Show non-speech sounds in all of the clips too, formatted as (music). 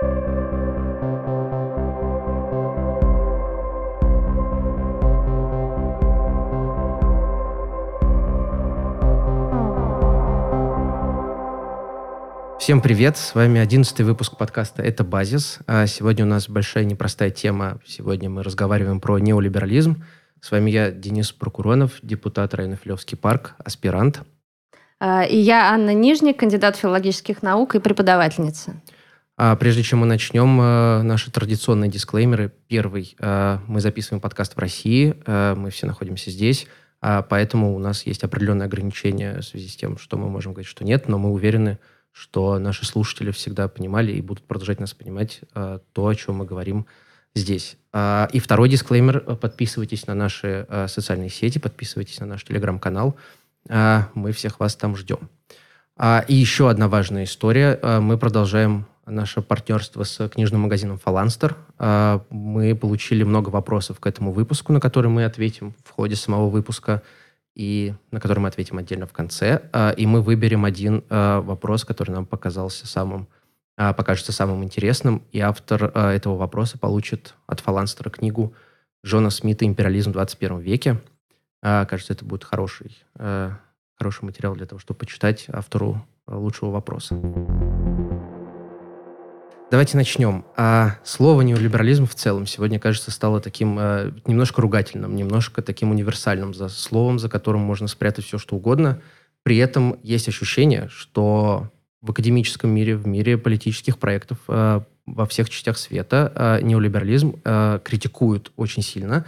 Всем привет, с вами одиннадцатый выпуск подкаста «Это базис». А сегодня у нас большая непростая тема. Сегодня мы разговариваем про неолиберализм. С вами я, Денис Прокуронов, депутат района Филевский парк, аспирант. А, и я Анна Нижник, кандидат филологических наук и преподавательница. А прежде чем мы начнем, э, наши традиционные дисклеймеры. Первый. Э, мы записываем подкаст в России, э, мы все находимся здесь, поэтому у нас есть определенные ограничения в связи с тем, что мы можем говорить, что нет, но мы уверены, что наши слушатели всегда понимали и будут продолжать нас понимать то, о чем мы говорим здесь. Э, и второй дисклеймер. Подписывайтесь на наши социальные сети, подписывайтесь на наш телеграм-канал. Э, мы всех вас там ждем. И еще одна важная история. Мы продолжаем наше партнерство с книжным магазином «Фаланстер». Э, мы получили много вопросов к этому выпуску, на которые мы ответим в ходе самого выпуска – и на который мы ответим отдельно в конце. А, и мы выберем один а, вопрос, который нам показался самым, а, покажется самым интересным. И автор этого вопроса получит от Фаланстера книгу Джона Смита «Империализм в 21 веке». Кажется, это будет хороший, хороший материал для того, чтобы почитать автору лучшего вопроса. Давайте начнем. А слово неолиберализм в целом сегодня, кажется, стало таким э, немножко ругательным, немножко таким универсальным за словом, за которым можно спрятать все, что угодно. При этом есть ощущение, что в академическом мире, в мире политических проектов э, во всех частях света э, неолиберализм э, критикуют очень сильно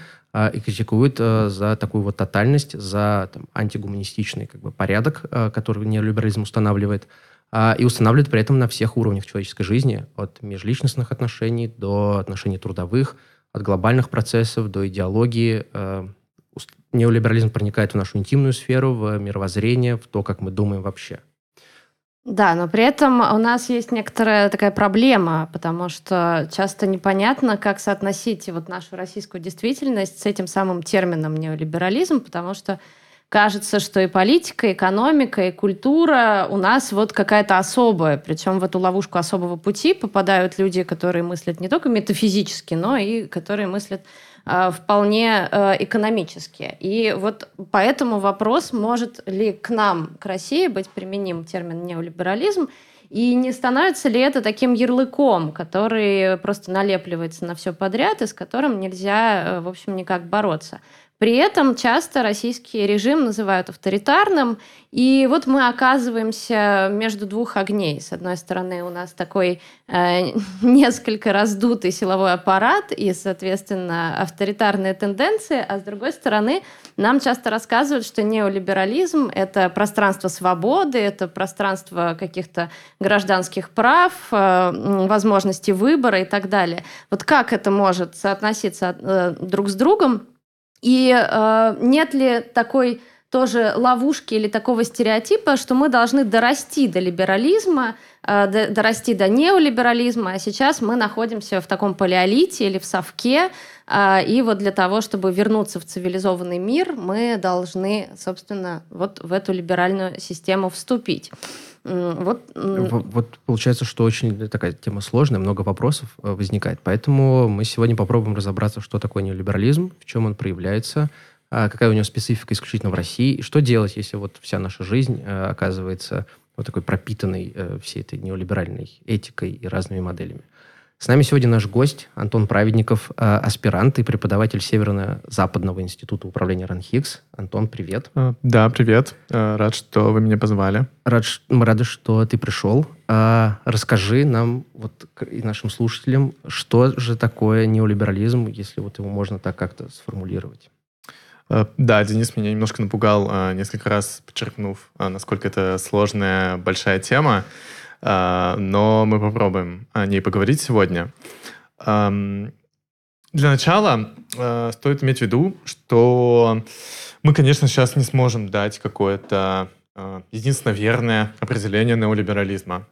и критикуют э, за такую вот тотальность, за там, антигуманистичный как бы, порядок, э, который неолиберализм устанавливает – а, и устанавливает при этом на всех уровнях человеческой жизни, от межличностных отношений до отношений трудовых, от глобальных процессов до идеологии. А, неолиберализм проникает в нашу интимную сферу, в мировоззрение, в то, как мы думаем вообще. Да, но при этом у нас есть некоторая такая проблема, потому что часто непонятно, как соотносить вот нашу российскую действительность с этим самым термином неолиберализм, потому что кажется, что и политика, и экономика, и культура у нас вот какая-то особая. Причем в эту ловушку особого пути попадают люди, которые мыслят не только метафизически, но и которые мыслят вполне э, экономически. И вот поэтому вопрос, может ли к нам, к России, быть применим термин неолиберализм, и не становится ли это таким ярлыком, который просто налепливается на все подряд и с которым нельзя, э, в общем, никак бороться? При этом часто российский режим называют авторитарным, и вот мы оказываемся между двух огней. С одной стороны, у нас такой э, (laughs) несколько раздутый силовой аппарат и, соответственно, авторитарные тенденции, а с другой стороны, нам часто рассказывают, что неолиберализм — это пространство свободы, это пространство каких-то гражданских прав, э, возможности выбора и так далее. Вот как это может соотноситься э, друг с другом? И э, нет ли такой тоже ловушки или такого стереотипа, что мы должны дорасти до либерализма, э, дорасти до неолиберализма, а сейчас мы находимся в таком палеолите или в совке, э, и вот для того, чтобы вернуться в цивилизованный мир, мы должны, собственно, вот в эту либеральную систему вступить. Вот. вот получается, что очень такая тема сложная, много вопросов э, возникает. Поэтому мы сегодня попробуем разобраться, что такое неолиберализм, в чем он проявляется, а какая у него специфика исключительно в России, и что делать, если вот вся наша жизнь э, оказывается вот такой пропитанной э, всей этой неолиберальной этикой и разными моделями. С нами сегодня наш гость Антон Праведников, э, аспирант и преподаватель Северно-Западного института управления РАНХИКС. Антон, привет. Э, да, привет. Э, рад, что вы меня позвали. Рад, мы рады, что ты пришел. Расскажи нам вот, и нашим слушателям, что же такое неолиберализм, если вот его можно так как-то сформулировать. Да, Денис меня немножко напугал, несколько раз подчеркнув, насколько это сложная, большая тема. А, но мы попробуем о ней поговорить сегодня. Для начала а, стоит иметь в виду, что мы, конечно, сейчас не сможем дать какое-то а, единственно верное определение неолиберализма.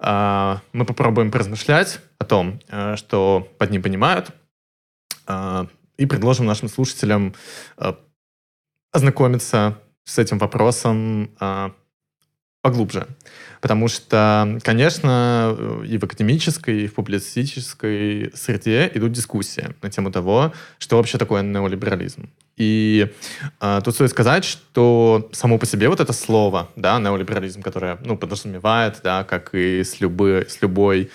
Мы попробуем поразмышлять о том, что под ним понимают, и предложим нашим слушателям ознакомиться с этим вопросом поглубже. Потому что, конечно, и в академической, и в публицистической среде идут дискуссии на тему того, что вообще такое неолиберализм. И э, тут стоит сказать, что само по себе вот это слово, да, неолиберализм, которое, ну, подразумевает, да, как и с любой, с любой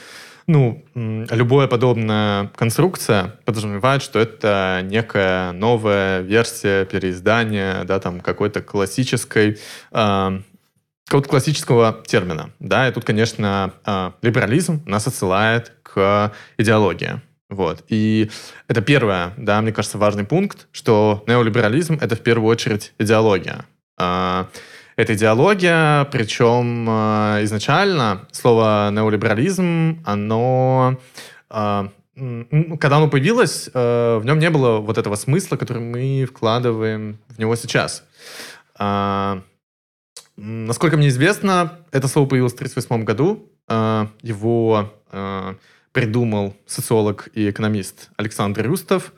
ну, любая подобная конструкция подразумевает, что это некая новая версия переиздания, да, там, какой-то классической э, какого-то классического термина. Да, и тут, конечно, а, либерализм нас отсылает к идеологии. Вот. И это первое, да, мне кажется, важный пункт, что неолиберализм — это в первую очередь идеология. А, это идеология, причем а, изначально слово неолиберализм, оно когда оно появилось, в нем не было вот этого смысла, который мы вкладываем в него сейчас. Насколько мне известно, это слово появилось в 1938 году. А, его а, придумал социолог и экономист Александр Рюстов.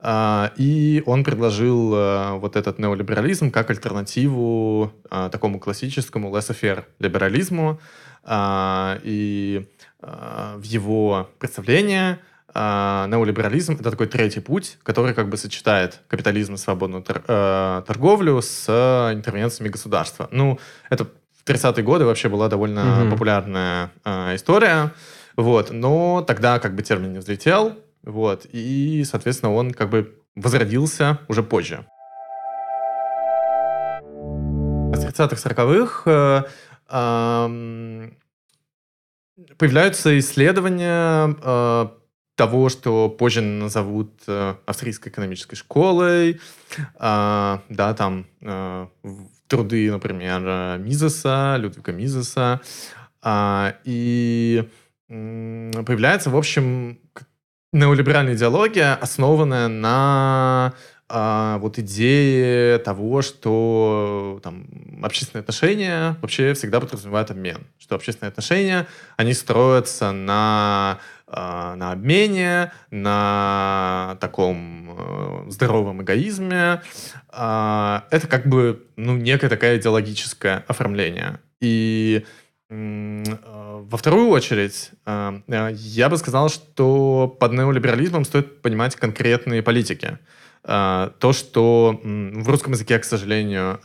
А, и он предложил вот этот неолиберализм как альтернативу такому классическому laissez-faire либерализму. И в его представлении а, неолиберализм — это такой третий путь, который как бы сочетает капитализм и свободную тор- э, торговлю с интервенциями государства. Ну, это в 30-е годы вообще была довольно mm-hmm. популярная э, история, вот, но тогда как бы термин не взлетел, вот, и, соответственно, он как бы возродился уже позже. С 30-х, 40-х э, э, появляются исследования э, того, что позже назовут э, австрийской экономической школой, э, да, там э, труды, например, Мизеса, Людвига Мизеса, э, и появляется, в общем, неолиберальная идеология, основанная на а, вот идеи того, что там, общественные отношения вообще всегда подразумевают обмен. Что общественные отношения, они строятся на а, на обмене, на таком э, здоровом эгоизме. А, это как бы ну, некое такое идеологическое оформление. И э, во вторую очередь, э, я бы сказал, что под неолиберализмом стоит понимать конкретные политики. То, что в русском языке, к сожалению,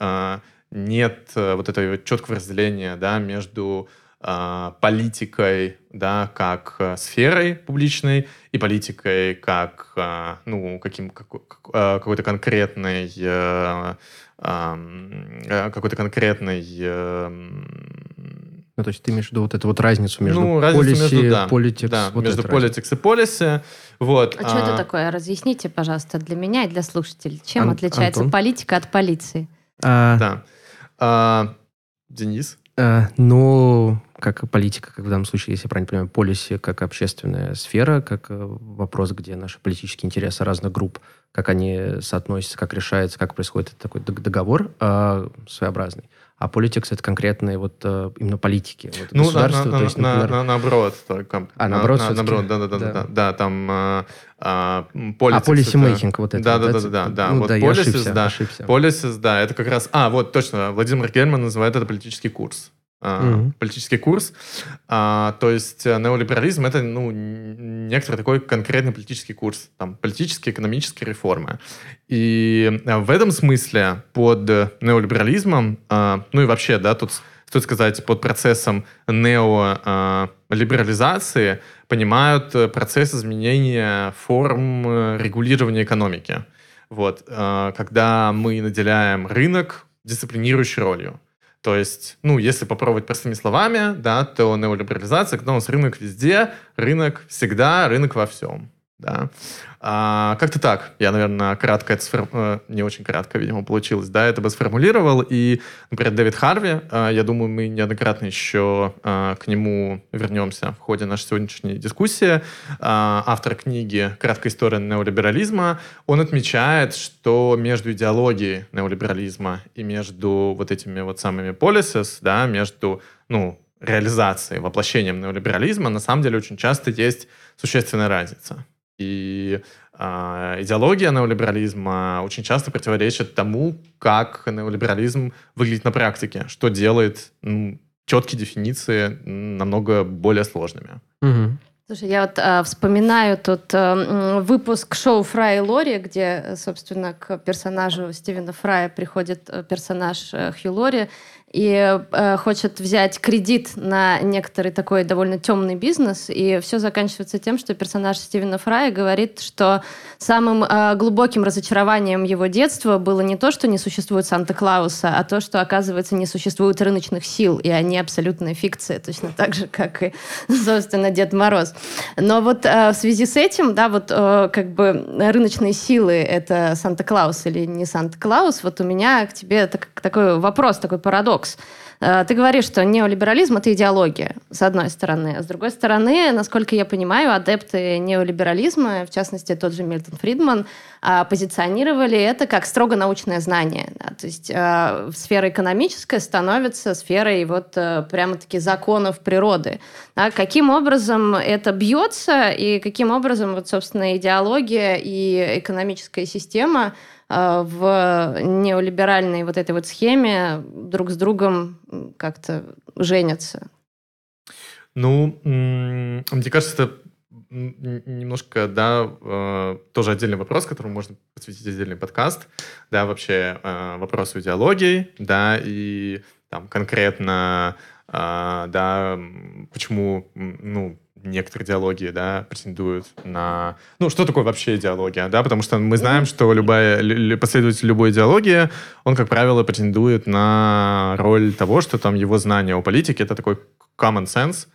нет вот этого четкого разделения да, между а, политикой, да, как э, сферой публичной и политикой как, э, ну, каким, как, э, какой-то конкретной какой-то конкретной ну, то есть ты имеешь в виду вот эту вот разницу между ну, policy, между, да, politics, да, вот между politics и policy. Вот. А, а что это такое? Разъясните, пожалуйста, для меня и для слушателей. Чем Ан- отличается Антон? политика от полиции? А... Да. А, Денис? А, ну, как политика, как в данном случае, если я правильно понимаю, полиси как общественная сфера, как э, вопрос, где наши политические интересы разных групп, как они соотносятся, как решается, как происходит такой договор э, своеобразный. А политикс это конкретные вот э, именно политики. Вот, ну, государство, на, на, то есть, например... на, на, наоборот. Только, а, наоборот, на, наоборот, да, да, да, да, да, да, там э, а, politics, а, policy making, вот это. Да, да, да, да, да, да. Ну, вот да, policies, я ошибся, да, ошибся. Policies, да, это как раз... А, вот, точно, Владимир Гельман называет это политический курс mm-hmm. политический курс. А, то есть э, неолиберализм это ну, некоторый такой конкретный политический курс, там, политические, экономические реформы. И э, в этом смысле под неолиберализмом, а, ну и вообще, да, тут стоит сказать, под процессом неолиберализации понимают процесс изменения форм регулирования экономики. Вот, когда мы наделяем рынок дисциплинирующей ролью. То есть, ну, если попробовать простыми словами, да, то неолиберализация, когда у нас рынок везде, рынок всегда, рынок во всем. Да. А, как-то так. Я, наверное, кратко это сформ... Э, не очень кратко, видимо, получилось, да, это бы сформулировал. И, например, Дэвид Харви, э, я думаю, мы неоднократно еще э, к нему вернемся в ходе нашей сегодняшней дискуссии. Автор книги «Краткая история неолиберализма», он отмечает, что между идеологией неолиберализма и между вот этими вот самыми policies, да, между, ну, реализацией, воплощением неолиберализма, на самом деле очень часто есть существенная разница. И э, идеология неолиберализма очень часто противоречит тому, как неолиберализм выглядит на практике, что делает ну, четкие дефиниции намного более сложными. Угу. Слушай, я вот э, вспоминаю тот э, выпуск шоу Фрай и Лори, где, собственно, к персонажу Стивена Фрая приходит э, персонаж э, Хью Лори, и э, хочет взять кредит на некоторый такой довольно темный бизнес, и все заканчивается тем, что персонаж Стивена Фрая говорит, что самым э, глубоким разочарованием его детства было не то, что не существует Санта-Клауса, а то, что, оказывается, не существует рыночных сил, и они абсолютная фикция, точно так же, как и, (laughs) собственно, Дед Мороз. Но вот э, в связи с этим, да, вот э, как бы рыночные силы — это Санта-Клаус или не Санта-Клаус, вот у меня к тебе так, такой вопрос, такой парадокс парадокс. Э, ты говоришь, что неолиберализм – это идеология, с одной стороны. А с другой стороны, насколько я понимаю, адепты неолиберализма, в частности, тот же Мильтон Фридман, а, позиционировали это как строго научное знание. То есть э, сфера экономическая становится сферой вот э, прямо-таки законов природы. Каким образом это бьется и каким образом, вот, собственно, идеология и экономическая система – Э, в неолиберальной вот этой вот схеме друг с другом как-то женятся? Ну, мне кажется, это немножко, да, э, тоже отдельный вопрос, которому можно посвятить отдельный подкаст, да, вообще э, вопросу идеологии, да, и там конкретно, да, почему, ну, некоторые идеологии, да, претендуют на... Ну, что такое вообще идеология, да, потому что мы знаем, что любая, последователь любой идеологии, он, как правило, претендует на роль того, что там его знание о политике — это такой common sense,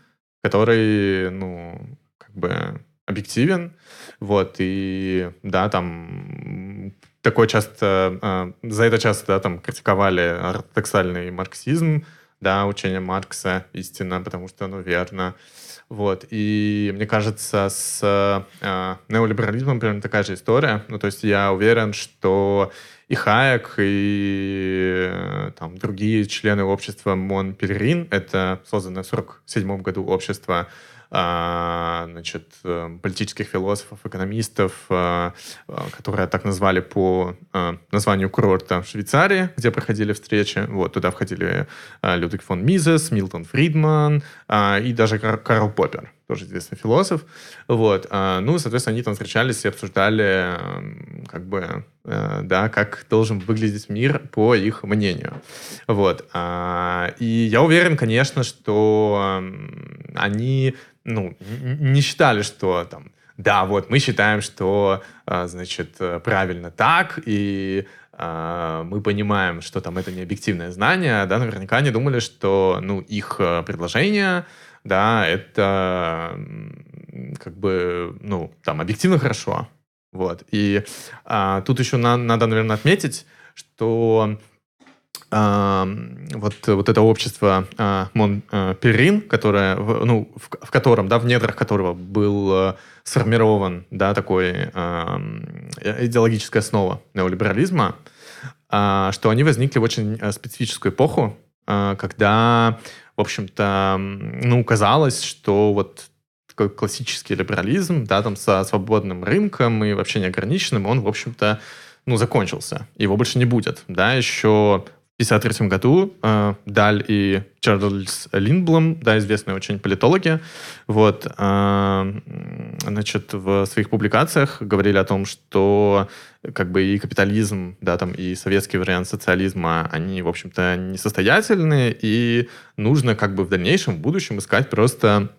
который, ну, как бы объективен, вот, и, да, там такое часто, э, за это часто, да, там критиковали ортодоксальный марксизм, да, учение Маркса, истина, потому что оно верно, вот. И мне кажется, с э, неолиберализмом примерно такая же история. Ну, то есть я уверен, что и Хайек, и э, там, другие члены общества Мон Пелерин, это созданное в 1947 году общество, значит, э, политических философов, экономистов, а, а, которые так назвали по названию курорта в Швейцарии, где проходили встречи. Вот, туда входили Людвиг фон Мизес, Милтон Фридман и даже Карл Поппер, тоже известный философ. Вот. Ну, соответственно, они там встречались и обсуждали, как бы, э, да, как должен выглядеть мир по их мнению. Вот. И я уверен, конечно, что они ну, не считали, что там, да, вот мы считаем, что, а, значит, правильно так, и а, мы понимаем, что там это не объективное знание, да, наверняка они думали, что, ну, их а, предложение, да, это как бы, ну, там, объективно хорошо, вот. И а, тут еще на, надо, наверное, отметить, что вот, вот это общество а, Мон а, которое, ну, в, в котором, да, в недрах которого был а, сформирован, да, такой идеологическая основа неолиберализма, что они возникли в очень специфическую эпоху, когда, в общем-то, ну, казалось, что вот такой классический либерализм, да, там со свободным рынком и вообще неограниченным, он, в общем-то, ну, закончился. Его больше не будет. Да, еще 1953 году э, Даль и Чарльз Линдблом, да, известные очень политологи, вот, э, значит, в своих публикациях говорили о том, что как бы и капитализм, да, там, и советский вариант социализма, они, в общем-то, несостоятельны, и нужно как бы в дальнейшем, в будущем искать просто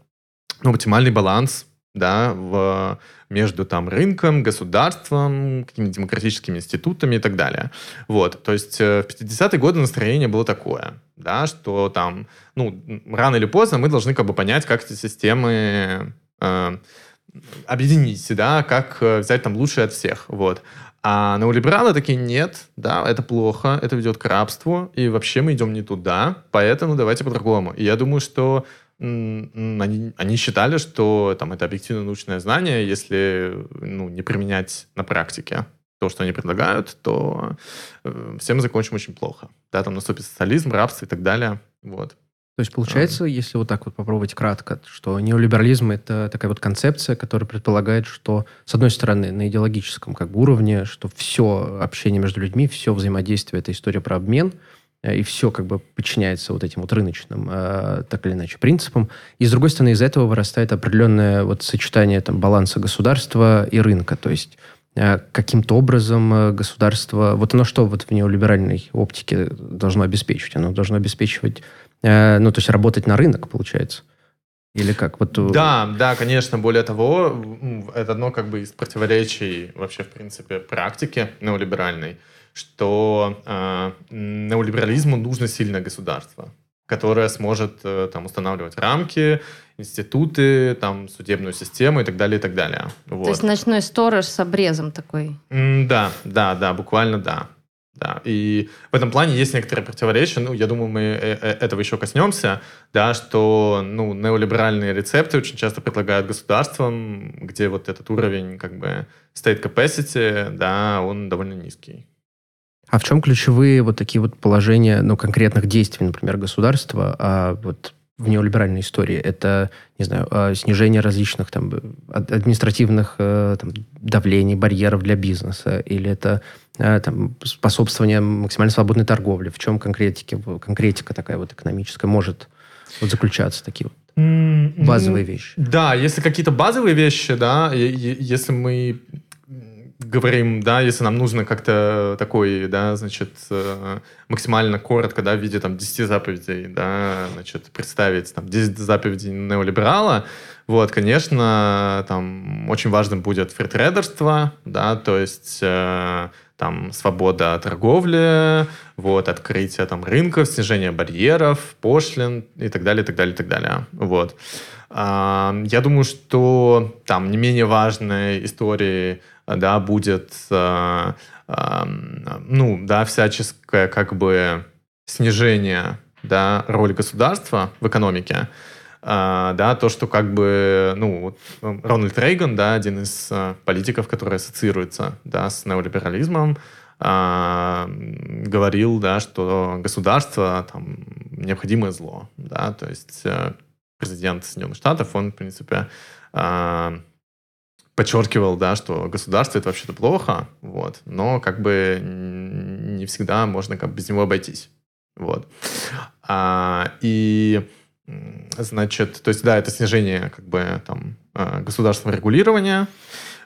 ну, оптимальный баланс да, в, между там рынком, государством, какими-то демократическими институтами и так далее. Вот, то есть э, в 50-е годы настроение было такое, да, что там, ну, рано или поздно мы должны как бы понять, как эти системы э, объединить, да, как э, взять там лучшее от всех, вот. А неолибералы такие, нет, да, это плохо, это ведет к рабству, и вообще мы идем не туда, поэтому давайте по-другому. И я думаю, что они, они считали, что там это объективно научное знание, если ну, не применять на практике то, что они предлагают, то э, все мы закончим очень плохо. Да, там наступит социализм, рабство и так далее. Вот. То есть получается, если вот так вот попробовать кратко, что неолиберализм это такая вот концепция, которая предполагает, что с одной стороны на идеологическом как бы уровне, что все общение между людьми, все взаимодействие это история про обмен, и все как бы подчиняется вот этим вот рыночным, э, так или иначе, принципам. И с другой стороны, из этого вырастает определенное вот сочетание там баланса государства и рынка. То есть э, каким-то образом государство, вот оно что вот в неолиберальной оптике должно обеспечивать? Оно должно обеспечивать Э, ну, то есть работать на рынок, получается. Или как? Вот... Э, да, да, конечно. Более того, это одно как бы из противоречий вообще, в принципе, практики неолиберальной, что э, неолиберализму нужно сильное государство, которое сможет э, там устанавливать рамки, институты, там судебную систему и так далее, и так далее. Вот. То есть ночной сторож с обрезом такой. Да, да, да, буквально да. Да, и в этом плане есть некоторые противоречия, ну, я думаю, мы э, э, этого еще коснемся, да, что, ну, неолиберальные рецепты очень часто предлагают государствам, где вот этот уровень, как бы, state capacity, да, он довольно низкий. А в чем ключевые вот такие вот положения, ну, конкретных действий, например, государства, а вот в неолиберальной истории? Это, не знаю, а, снижение различных там административных э, там, давлений, барьеров для бизнеса, или это э, там, способствование максимально свободной торговли? В чем конкретики, конкретика такая вот экономическая может вот заключаться, такие вот базовые вещи? Да, если какие-то базовые вещи, да, если мы говорим, да, если нам нужно как-то такой, да, значит, э, максимально коротко, да, в виде там 10 заповедей, да, значит, представить там 10 заповедей неолиберала, вот, конечно, там очень важным будет фритрейдерство, да, то есть э, там свобода торговли, вот, открытие там рынков, снижение барьеров, пошлин и так далее, и так далее, и так далее, вот. Э, я думаю, что там не менее важной историей да, будет, э, э, ну, да, всяческое как бы снижение, да, роли государства в экономике, Uh, да, то, что как бы, ну, Рональд Рейган, да, один из uh, политиков, который ассоциируется, да, с неолиберализмом, uh, говорил, да, что государство, там, необходимое зло, да, то есть э, президент Соединенных Штатов, он, в принципе, подчеркивал, да, что государство это вообще-то плохо, вот, но как бы не всегда можно как бы без него обойтись, вот. А, и значит, то есть да, это снижение как бы там а, государственного регулирования,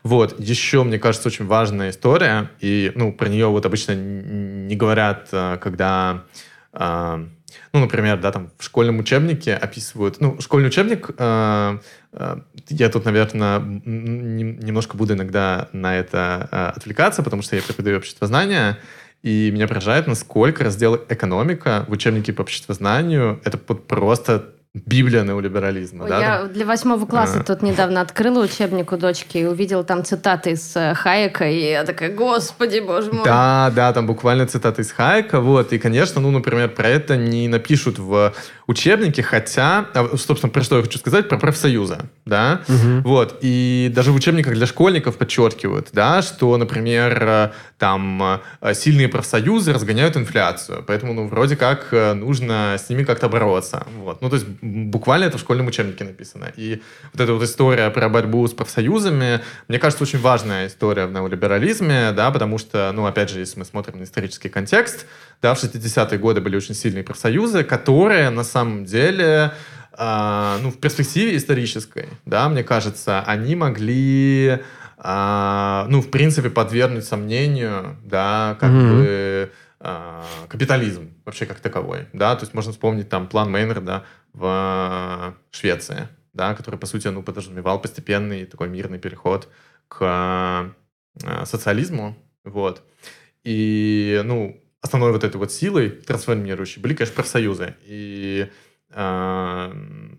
вот. Еще, мне кажется, очень важная история, и, ну, про нее вот обычно не говорят, а, когда а, ну, например, да, там в школьном учебнике описывают, ну, школьный учебник, э, э, я тут, наверное, немножко буду иногда на это э, отвлекаться, потому что я преподаю общество знания, и меня поражает, насколько раздел экономика в учебнике по обществознанию это просто Библия неолиберализма. Ой, да, я там? для восьмого класса а. тут недавно открыла учебник у дочки и увидела там цитаты из э, Хайека, и я такая, господи, боже мой. Да, да, там буквально цитаты из Хайека, вот, и, конечно, ну, например, про это не напишут в учебнике, хотя, а, собственно, про что я хочу сказать, про профсоюзы, да, угу. вот, и даже в учебниках для школьников подчеркивают, да, что, например, э, там э, сильные профсоюзы разгоняют инфляцию, поэтому, ну, вроде как нужно с ними как-то бороться, вот, ну, то есть буквально это в школьном учебнике написано. И вот эта вот история про борьбу с профсоюзами, мне кажется, очень важная история в неолиберализме, да, потому что, ну, опять же, если мы смотрим на исторический контекст, да, в 60-е годы были очень сильные профсоюзы, которые на самом деле э, ну, в перспективе исторической, да, мне кажется, они могли, э, ну, в принципе, подвергнуть сомнению, да, как mm-hmm. бы э, капитализм вообще как таковой, да, то есть можно вспомнить там план Мейнарда в Швеции, да, который, по сути, ну, подразумевал постепенный такой мирный переход к социализму, вот. И, ну, основной вот этой вот силой трансформирующей были, конечно, профсоюзы. И э,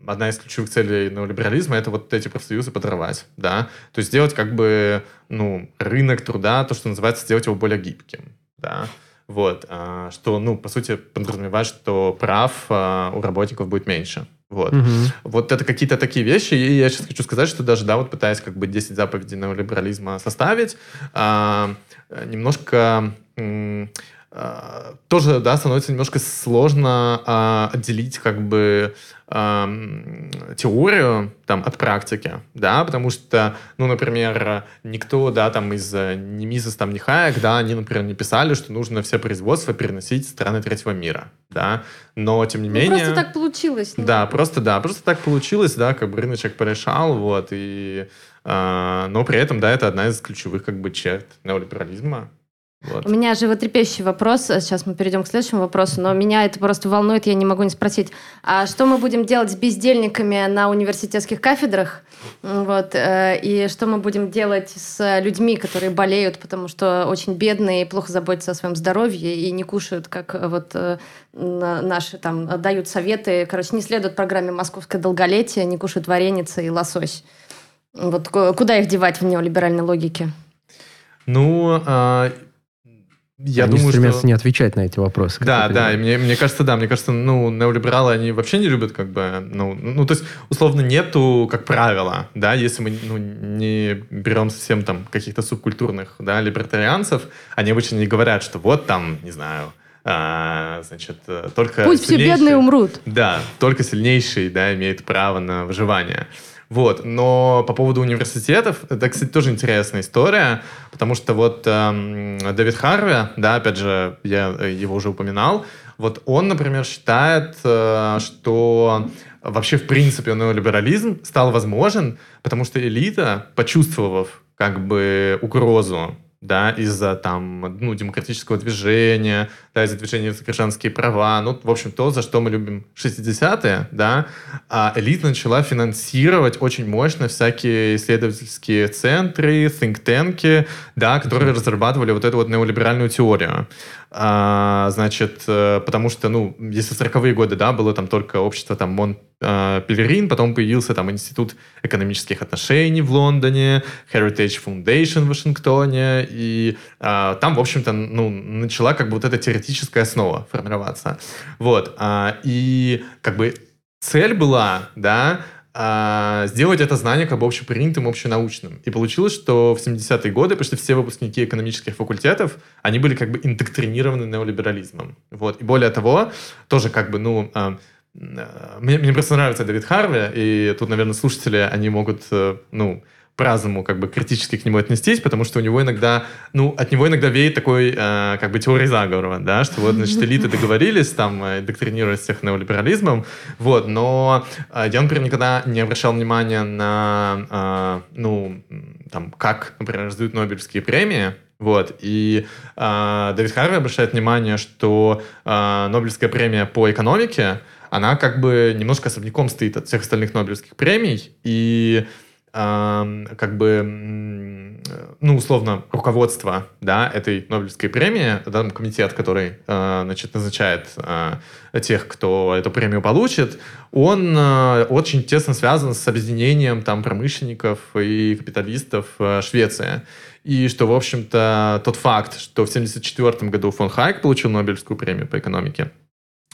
одна из ключевых целей неолиберализма это вот эти профсоюзы подорвать, да, то есть сделать как бы, ну, рынок труда, то, что называется, сделать его более гибким, да, вот, а, что, ну, по сути, подразумевает, что прав а, у работников будет меньше. Вот. Угу. Вот это какие-то такие вещи. И я сейчас хочу сказать, что даже, да, вот пытаясь как бы 10 заповедей неолиберализма составить, а, немножко тоже, да, становится немножко сложно э, отделить как бы э, теорию там от практики, да, потому что, ну, например, никто, да, там из ни Мизес, там, ни Хайек, да, они, например, не писали, что нужно все производства переносить в страны третьего мира, да, но, тем не ну, менее... Просто так получилось. Ну. Да, просто, да, просто так получилось, да, как бы рыночек порешал, вот, и... Э, но при этом, да, это одна из ключевых, как бы, черт неолиберализма, вот. У меня животрепещущий вопрос. Сейчас мы перейдем к следующему вопросу, но меня это просто волнует, я не могу не спросить. А что мы будем делать с бездельниками на университетских кафедрах? Вот, э, и что мы будем делать с людьми, которые болеют, потому что очень бедные и плохо заботятся о своем здоровье и не кушают, как вот э, наши там дают советы, короче, не следуют программе «Московское долголетие», не кушают вареницы и лосось. Вот куда их девать в неолиберальной логике? Ну, а, я они думаю, стремятся что... не отвечать на эти вопросы. Да, да, и мне, мне кажется, да, мне кажется, ну, неолибералы, они вообще не любят, как бы, ну, ну, то есть, условно, нету, как правило, да, если мы ну, не берем совсем там каких-то субкультурных, да, либертарианцев, они обычно не говорят, что вот там, не знаю, а, значит, только Пусть все бедные умрут. Да, только сильнейший, да, имеет право на выживание. Вот, но по поводу университетов, это, кстати, тоже интересная история, потому что вот эм, Дэвид Харви, да, опять же, я его уже упоминал, вот он, например, считает, э, что вообще, в принципе, неолиберализм стал возможен, потому что элита, почувствовав как бы угрозу да, из-за там, ну, демократического движения, да, из-за движения за гражданские права, ну, в общем, то, за что мы любим 60-е, да, а элита начала финансировать очень мощно всякие исследовательские центры, think-танки, да, которые разрабатывали вот эту вот неолиберальную теорию. А, значит, э, потому что, ну, если в 40-е годы, да, было там только общество там Мон э, Пелерин, потом появился там Институт экономических отношений в Лондоне, Heritage Foundation в Вашингтоне, и а, там, в общем-то, ну, начала как бы вот эта теоретическая основа формироваться. Вот. А, и как бы цель была, да, а, сделать это знание как бы общепринятым, общенаучным. И получилось, что в 70-е годы почти все выпускники экономических факультетов, они были как бы индоктринированы неолиберализмом. Вот. И более того, тоже как бы, ну, а, а, мне, мне просто нравится Дэвид Харви, и тут, наверное, слушатели, они могут, э, ну, по-разному как бы критически к нему отнестись, потому что у него иногда, ну, от него иногда веет такой э, как бы теории заговора, да, что вот, значит, элиты договорились там э, доктринировать всех неолиберализмом, вот, но э, я, например, никогда не обращал внимания на, э, ну, там, как, например, раздают Нобелевские премии, вот. И э, Дэвид Харви обращает внимание, что э, Нобелевская премия по экономике, она как бы немножко особняком стоит от всех остальных Нобелевских премий, и как бы, ну, условно, руководство, да, этой Нобелевской премии, да, комитет, который, а, значит, назначает а, тех, кто эту премию получит, он а, очень тесно связан с объединением там промышленников и капиталистов Швеции. И что, в общем-то, тот факт, что в 1974 году фон Хайек получил Нобелевскую премию по экономике,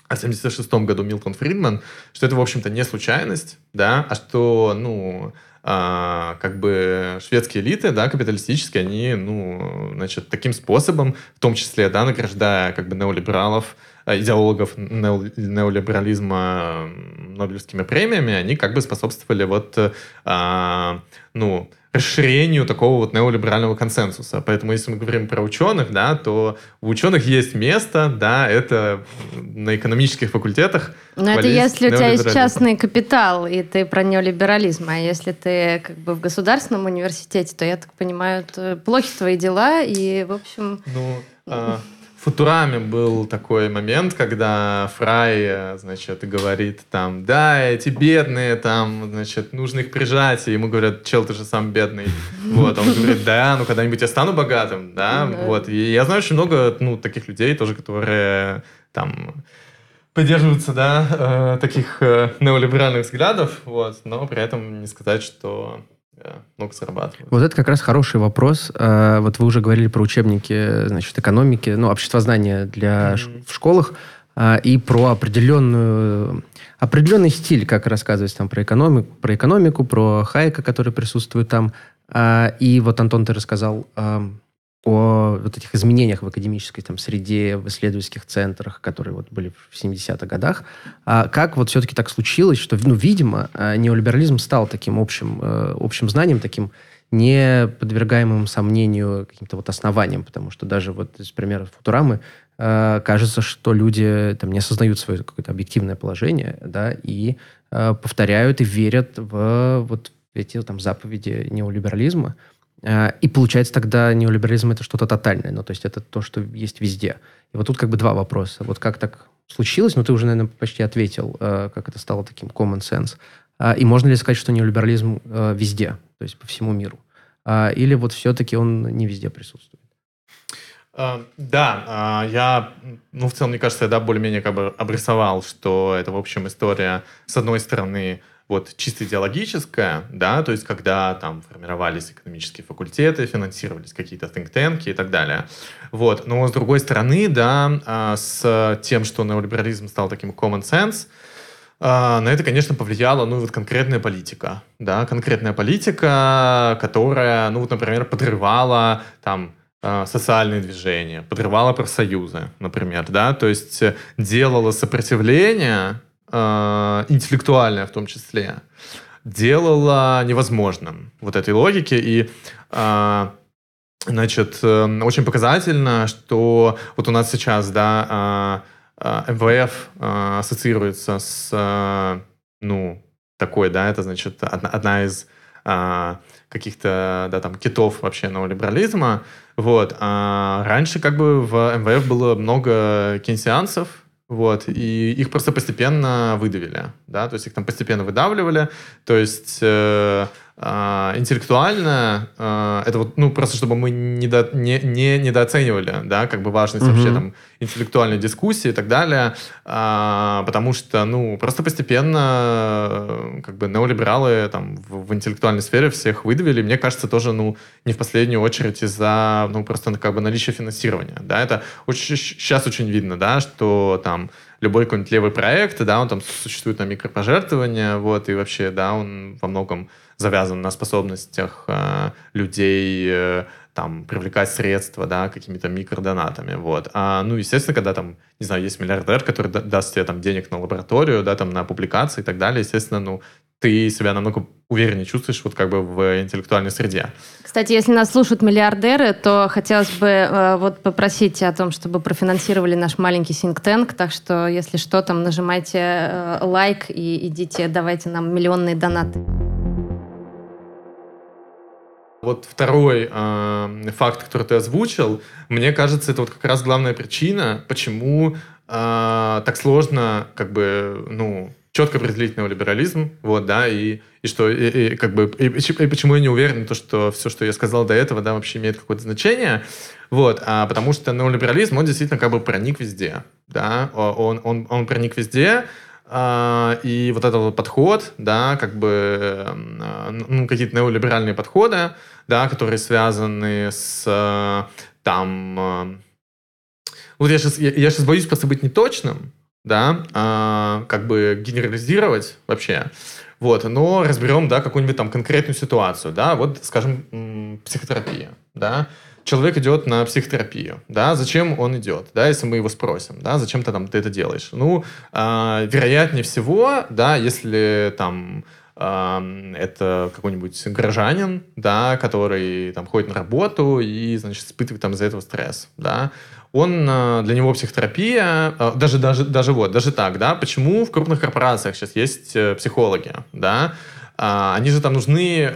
а в 1976 году Милтон Фридман, что это, в общем-то, не случайность, да, а что, ну, а, как бы шведские элиты, да, капиталистические, они, ну, значит, таким способом, в том числе, да, награждая как бы неолибералов, а, идеологов неолиберализма Нобелевскими премиями, они как бы способствовали вот, а, ну, расширению такого вот неолиберального консенсуса. Поэтому, если мы говорим про ученых, да, то у ученых есть место, да, это на экономических факультетах. Но это если у тебя есть частный капитал, и ты про неолиберализм. А если ты как бы в государственном университете, то, я так понимаю, плохи твои дела, и, в общем... Ну, а, Футураме был такой момент, когда Фрай, э, значит, говорит там, да, эти бедные, там, значит, нужно их прижать, и ему говорят, чел, ты же сам бедный. (laughs) Вот, он говорит, да, ну когда-нибудь я стану богатым, да, вот. И я знаю очень много, ну, таких людей тоже, которые там поддерживаются, да, э, таких э, неолиберальных взглядов, вот, но при этом не сказать, что много зарабатывают. Вот это как раз хороший вопрос. А, вот вы уже говорили про учебники, значит, экономики, ну, обществознания для mm-hmm. в школах а, и про определенную определенный стиль, как рассказывать там про экономику, про экономику, про Хайка, который присутствует там. И вот Антон, ты рассказал о вот этих изменениях в академической там, среде, в исследовательских центрах, которые вот были в 70-х годах. А как вот все-таки так случилось, что, ну, видимо, э, неолиберализм стал таким общим, э, общим знанием, таким не подвергаемым сомнению каким-то вот основаниям, потому что даже вот из примера Футурамы э, кажется, что люди там не осознают свое какое-то объективное положение, да, и э, повторяют и верят в вот эти там заповеди неолиберализма. Э, и получается тогда неолиберализм это что-то тотальное, ну то есть это то, что есть везде. И вот тут как бы два вопроса. Вот как так случилось, ну ты уже, наверное, почти ответил, э, как это стало таким common sense. А, и можно ли сказать, что неолиберализм э, везде, то есть по всему миру? Или вот все-таки он не везде присутствует? Да, я, ну, в целом, мне кажется, я, да, более-менее как бы обрисовал, что это, в общем, история, с одной стороны, вот чисто идеологическая, да, то есть когда там формировались экономические факультеты, финансировались какие-то think-танки и так далее. Вот. Но с другой стороны, да, с тем, что неолиберализм стал таким common sense, а, на это, конечно, повлияла, ну, вот конкретная политика, да, конкретная политика, которая, ну, вот, например, подрывала там а, социальные движения, подрывала профсоюзы, например, да, то есть делала сопротивление, э, интеллектуальное в том числе, делала невозможным вот этой логики, и э, Значит, очень показательно, что вот у нас сейчас, да, а, МВФ а, ассоциируется с, а, ну, такой, да, это, значит, одна, одна из каких-то, да, там, китов вообще неолиберализма, вот, а раньше как бы в МВФ было много кейнсианцев, вот, и их просто постепенно выдавили, да, то есть их там постепенно выдавливали, то есть э, а, интеллектуально а, это вот, ну, просто чтобы мы недо, не, не недооценивали, да, как бы важность mm-hmm. вообще там интеллектуальной дискуссии и так далее, а, потому что, ну, просто постепенно как бы неолибералы там в, в интеллектуальной сфере всех выдавили, мне кажется, тоже, ну, не в последнюю очередь из-за, ну, просто как бы наличия финансирования, да, это очень, сейчас очень видно, да, что там любой какой-нибудь левый проект, да, он там существует на микропожертвования, вот, и вообще, да, он во многом завязан на способностях э, людей э, там привлекать средства, да, какими-то микродонатами, вот. А, ну, естественно, когда там, не знаю, есть миллиардер, который даст тебе там денег на лабораторию, да, там на публикации и так далее, естественно, ну, ты себя намного увереннее чувствуешь вот как бы в интеллектуальной среде. Кстати, если нас слушают миллиардеры, то хотелось бы э, вот попросить о том, чтобы профинансировали наш маленький think tank, так что если что, там нажимайте э, лайк и идите, давайте нам миллионные донаты. Вот второй э, факт, который ты озвучил, мне кажется, это вот как раз главная причина, почему э, так сложно, как бы, ну, четко определить неолиберализм, вот, да, и, и что, и, и, как бы, и, и почему я не уверен, то, что все, что я сказал до этого, да, вообще имеет какое-то значение, вот, а, потому что неолиберализм, он действительно как бы проник везде, да, он, он, он проник везде, и вот этот вот подход, да, как бы, а, ну, какие-то неолиберальные подходы, да, которые связаны с там... А, вот я сейчас, я, я сейчас боюсь просто быть неточным, да, а, как бы генерализировать вообще, вот, но разберем, да, какую-нибудь там конкретную ситуацию, да, вот, скажем, психотерапия, да, человек идет на психотерапию, да, зачем он идет, да, если мы его спросим, да, зачем ты там ты это делаешь? Ну, э, вероятнее всего, да, если там это какой-нибудь горожанин, да, который там ходит на работу и, значит, испытывает там из-за этого стресс, да, он э, для него психотерапия, э, даже, даже, даже вот, даже так, да, почему в крупных корпорациях сейчас есть э, психологи, да, а, они же там нужны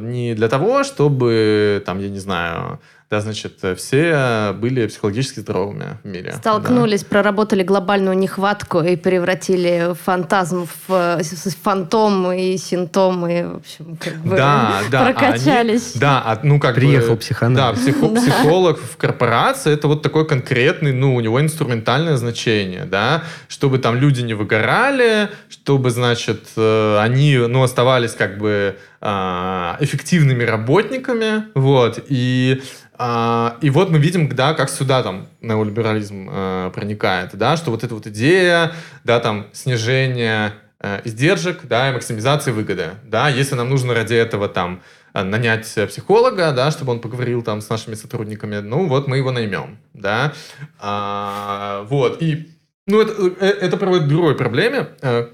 не для того, чтобы, там, я не знаю, да, значит, все были психологически здоровыми в мире. Столкнулись, да. проработали глобальную нехватку и превратили фантазм в фантом и симптомы, в общем, как бы да, (laughs) да, прокачались. Они, да, ну как Приехал бы, психоанализ. Да, психо, (laughs) психолог в корпорации, это вот такой конкретный, ну, у него инструментальное значение, да, чтобы там люди не выгорали, чтобы, значит, э, они, ну, оставались как бы а, эффективными работниками, вот, и а, и вот мы видим, да, как сюда там неолиберализм э, проникает, да, что вот эта вот идея, да, там снижение э, издержек, да, и максимизации выгоды, да, если нам нужно ради этого там э, нанять психолога, да, чтобы он поговорил там с нашими сотрудниками, ну вот мы его наймем, да, а, вот, и, ну, это, э, это приводит к другой проблеме,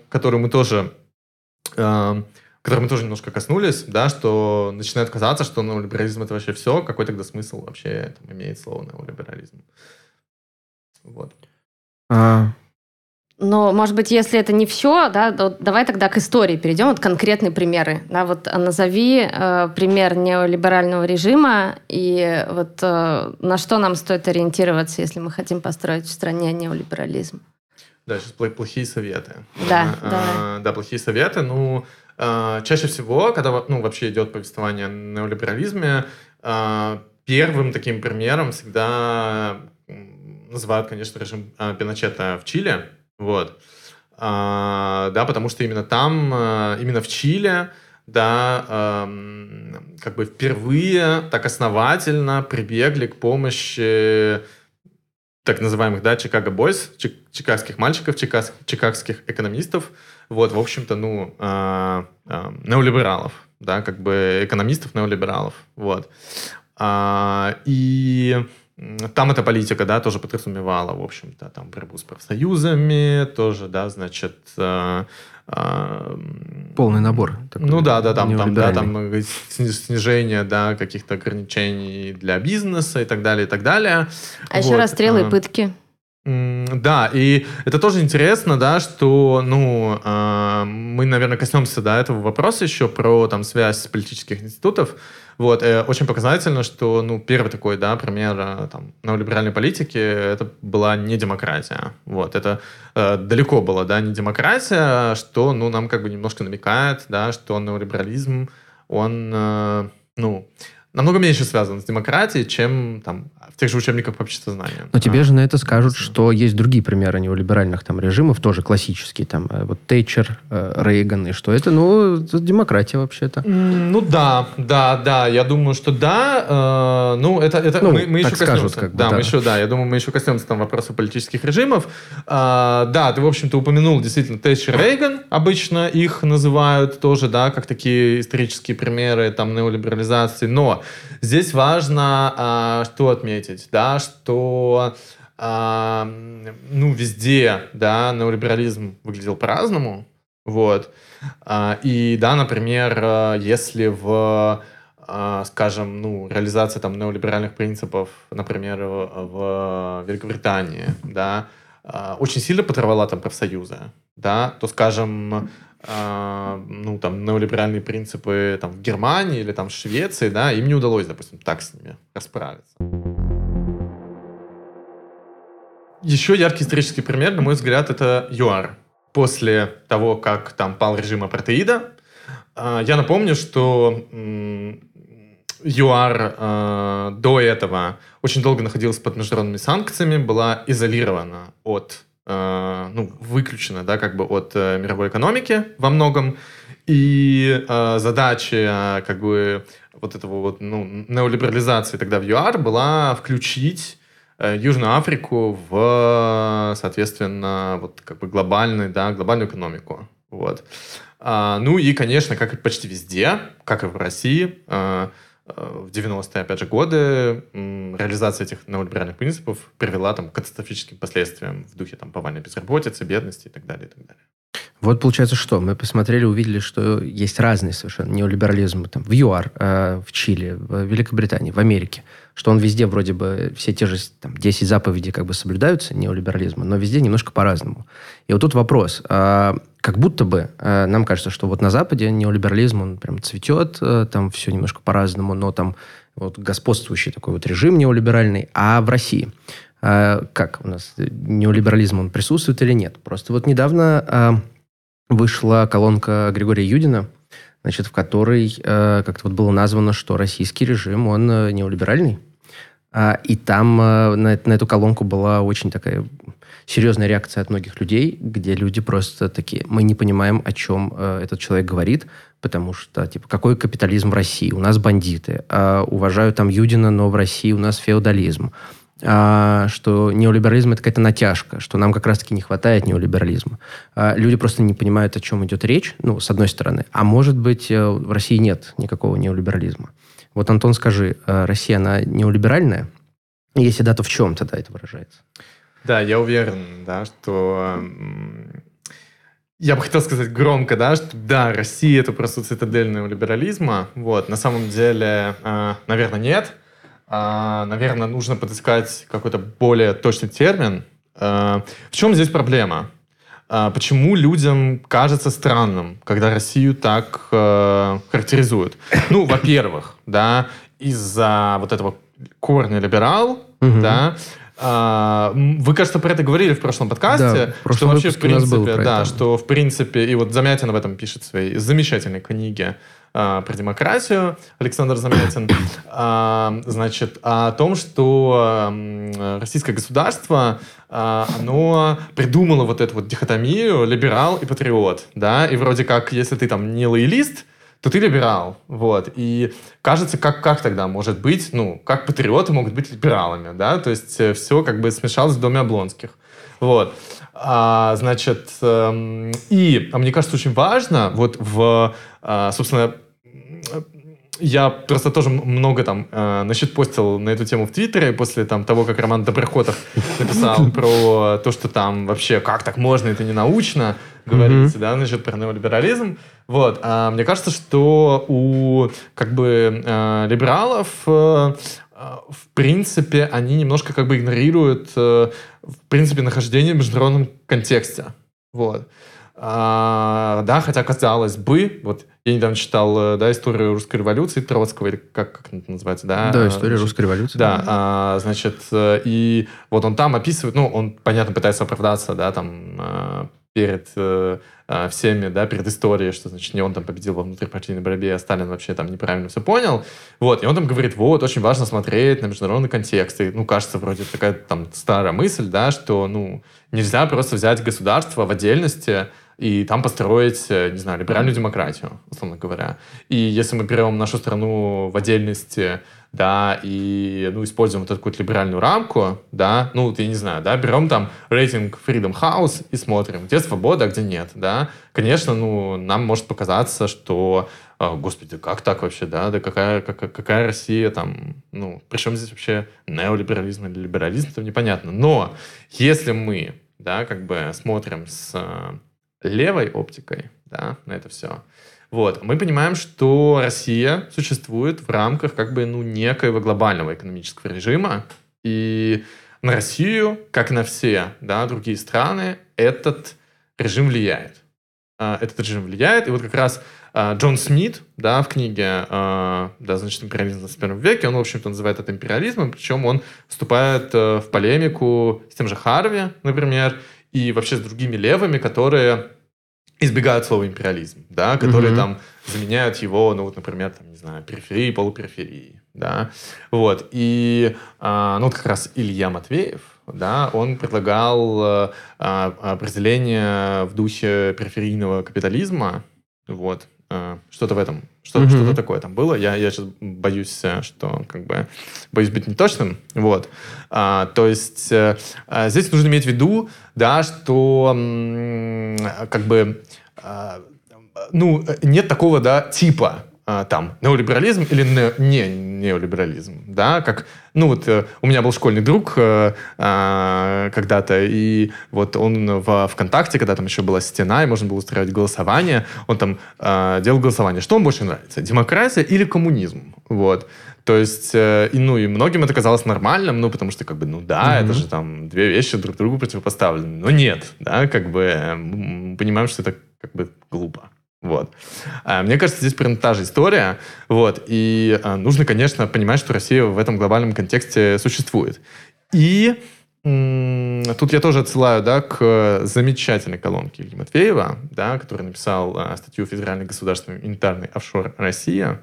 которую мы тоже которой мы тоже немножко коснулись, да, что начинает казаться, что неолиберализм это вообще все, какой тогда смысл вообще там, имеет слово неолиберализм. Вот. А... Но, может быть, если это не все, да, то давай тогда к истории перейдем. Вот конкретные примеры. Да, вот назови э, пример неолиберального режима и вот э, на что нам стоит ориентироваться, если мы хотим построить в стране неолиберализм. Да, сейчас плохие советы. Да, а, да. Да, плохие советы. Ну, а, чаще всего, когда ну, вообще идет повествование о неолиберализме, а, первым таким примером всегда называют, конечно, режим а, Пиночета в Чили. Вот. Да, потому что именно там, именно в Чили, да, как бы впервые так основательно прибегли к помощи так называемых, да, Чикаго Бойс, чикагских мальчиков, чикагских экономистов, вот, в общем-то, ну, э, э, неолибералов, да, как бы экономистов неолибералов, вот. А, и там эта политика, да, тоже подразумевала, в общем-то, там борьбу с профсоюзами, тоже, да, значит... Э, э, Полный набор. Такой, ну да, да, там, там, да, там снижение, да, каких-то ограничений для бизнеса и так далее, и так далее. А вот. еще расстрелы и пытки. Да, и это тоже интересно, да, что, ну, э, мы, наверное, коснемся до этого вопроса еще про там связь политических институтов. Вот, э, очень показательно, что, ну, первый такой, да, пример э, там неолиберальной политики, это была не демократия. Вот, это э, далеко было, да, не демократия, что, ну, нам как бы немножко намекает, да, что неолиберализм, он, э, ну, намного меньше связан с демократией, чем там в тех же учебниках по обществознанию. Но а, тебе же на это скажут, что есть другие примеры неолиберальных там режимов, тоже классические, там э, вот Тейчер, э, Рейган, и что это, ну, это демократия вообще-то. Ну да, да, да, я думаю, что да. Э, ну, это, это ну, мы, мы еще скажут, Как бы, да, да, мы еще, да, я думаю, мы еще коснемся там вопроса политических режимов. Э, да, ты, в общем-то, упомянул действительно Тейчер, Рейган, обычно их называют тоже, да, как такие исторические примеры там неолиберализации, но здесь важно э, что отметить, да, что э, ну, везде, да, неолиберализм выглядел по-разному, вот, э, и, да, например, если в скажем, ну, реализация там неолиберальных принципов, например, в Великобритании, да, очень сильно подорвала там профсоюзы, да, то, скажем, ну, там, неолиберальные принципы там, в Германии или там в Швеции, да, им не удалось, допустим, так с ними расправиться. Еще яркий исторический пример, на мой взгляд, это ЮАР. После того, как там пал режим апартеида, а, я напомню, что ЮАР э, до этого очень долго находилась под международными санкциями, была изолирована от, ну, выключена, да, как бы от э, мировой экономики во многом. И э, задача, как бы, вот этого вот, ну, неолиберализации тогда в ЮАР была включить Э, Южную Африку в, соответственно, вот как бы глобальный, да, глобальную экономику. Вот. А, ну и, конечно, как и почти везде, как и в России, а, в 90-е, опять же, годы реализация этих неолиберальных принципов привела там, к катастрофическим последствиям в духе там, повальной безработицы, бедности и так далее. И так далее. Вот получается что? Мы посмотрели, увидели, что есть разные совершенно неолиберализмы там, в ЮАР, э, в Чили, в Великобритании, в Америке. Что он везде вроде бы все те же там, 10 заповедей как бы соблюдаются, неолиберализма, но везде немножко по-разному. И вот тут вопрос. Э, как будто бы э, нам кажется, что вот на Западе неолиберализм, он прям цветет, э, там все немножко по-разному, но там вот господствующий такой вот режим неолиберальный. А в России э, как у нас неолиберализм, он присутствует или нет? Просто вот недавно... Э, вышла колонка Григория Юдина, значит, в которой э, как-то вот было названо, что российский режим, он э, неолиберальный. А, и там э, на, на эту колонку была очень такая серьезная реакция от многих людей, где люди просто такие, мы не понимаем, о чем э, этот человек говорит, потому что, типа, какой капитализм в России? У нас бандиты. А, уважаю там Юдина, но в России у нас феодализм. а, что неолиберализм это какая-то натяжка, что нам как раз-таки не хватает неолиберализма. А, люди просто не понимают, о чем идет речь, ну, с одной стороны. А может быть, э, в России нет никакого неолиберализма. Вот, Антон, скажи, э, Россия, она неолиберальная? Если да, то в чем тогда это выражается? Да, я уверен, да, что я бы хотел сказать громко, да, что да, Россия это просто цитадель неолиберализма. Вот, на самом деле, э, наверное, нет. А, наверное, нужно подыскать какой-то более точный термин. А, в чем здесь проблема? А, почему людям кажется странным, когда Россию так э, характеризуют? Ну, во-первых, да, из-за вот этого корня либерал, угу. да, а, вы, кажется, про это говорили в прошлом подкасте, да, в что вообще в принципе, да, что в принципе и вот Замятин об этом пишет в своей замечательной книге а, про демократию Александр Замятин, а, значит, о том, что российское государство, а, оно придумало вот эту вот дихотомию либерал и патриот, да, и вроде как, если ты там не лоялист, то ты либерал, вот, и кажется, как, как тогда может быть, ну, как патриоты могут быть либералами, да, то есть э, все как бы смешалось в доме Облонских, вот, а, значит, эм, и, а мне кажется, очень важно, вот в, а, собственно, я просто тоже много там э, насчет постил на эту тему в Твиттере после там того, как Роман Доброхотов написал (laughs) про то, что там вообще как так можно, это не научно говорить, да, насчет про неолиберализм. Вот, а мне кажется, что у как бы э, либералов э, в принципе, они немножко как бы игнорируют, э, в принципе, нахождение в международном контексте. Вот. А, да, хотя казалось бы, вот я недавно читал, э, да, историю русской революции Троцкого, или как, как это называется, да? Да, история значит, русской революции. Да, а, значит, э, и вот он там описывает, ну, он, понятно, пытается оправдаться, да, там, а, перед всеми, да, перед историей, что, значит, не он там победил во внутрипартийной борьбе, а Сталин вообще там неправильно все понял. Вот, и он там говорит, вот, очень важно смотреть на международный контекст. И, ну, кажется, вроде такая там старая мысль, да, что, ну, нельзя просто взять государство в отдельности, и там построить, э, не знаю, либеральную демократию, условно говоря. И если мы берем нашу страну в отдельности, да, и, ну, используем вот эту какую-то либеральную рамку, да, ну, вот я не знаю, да, берем там рейтинг Freedom House и смотрим, где свобода, а где нет, да. Конечно, ну, нам может показаться, что, о, господи, как так вообще, да, да какая, какая, какая Россия там, ну, причем здесь вообще неолиберализм или либерализм, это непонятно. Но если мы, да, как бы смотрим с левой оптикой да, на это все, вот, мы понимаем, что Россия существует в рамках как бы ну, некоего глобального экономического режима, и на Россию, как на все да, другие страны, этот режим влияет. А, этот режим влияет, и вот как раз а, Джон Смит, да, в книге, а, да, значит, империализм в 21 веке, он, в общем-то, называет это империализмом, причем он вступает э, в полемику с тем же Харви, например, и вообще с другими левыми, которые избегают слова империализм, да, которые mm-hmm. там заменяют его, ну вот, например, там, не знаю, периферии, полупериферии, да, вот, и, а, ну вот как раз Илья Матвеев, да, он предлагал а, а определение в духе периферийного капитализма, вот, а, что-то в этом, что, mm-hmm. что-то такое там было. Я, я сейчас боюсь, э, что как бы боюсь быть неточным. Вот. А, то есть а, здесь нужно иметь в виду, да, что м, как бы а, ну, нет такого, да, типа а, там неолиберализм или не, не неолиберализм, да, как, ну вот э, у меня был школьный друг э, э, когда-то, и вот он в ВКонтакте, когда там еще была стена, и можно было устраивать голосование, он там э, делал голосование, что вам больше нравится, демократия или коммунизм, вот, то есть, и, ну, и многим это казалось нормальным, ну, потому что, как бы, ну, да, mm-hmm. это же там две вещи друг другу противопоставлены, но нет, да, как бы, мы понимаем, что это как бы глупо. Вот. А, мне кажется, здесь примерно та же история. Вот. И а, нужно, конечно, понимать, что Россия в этом глобальном контексте существует. И тут я тоже отсылаю да, к замечательной колонке Ильи Матвеева, да, который написал а, статью «Федеральный государственный унитарный офшор Россия»,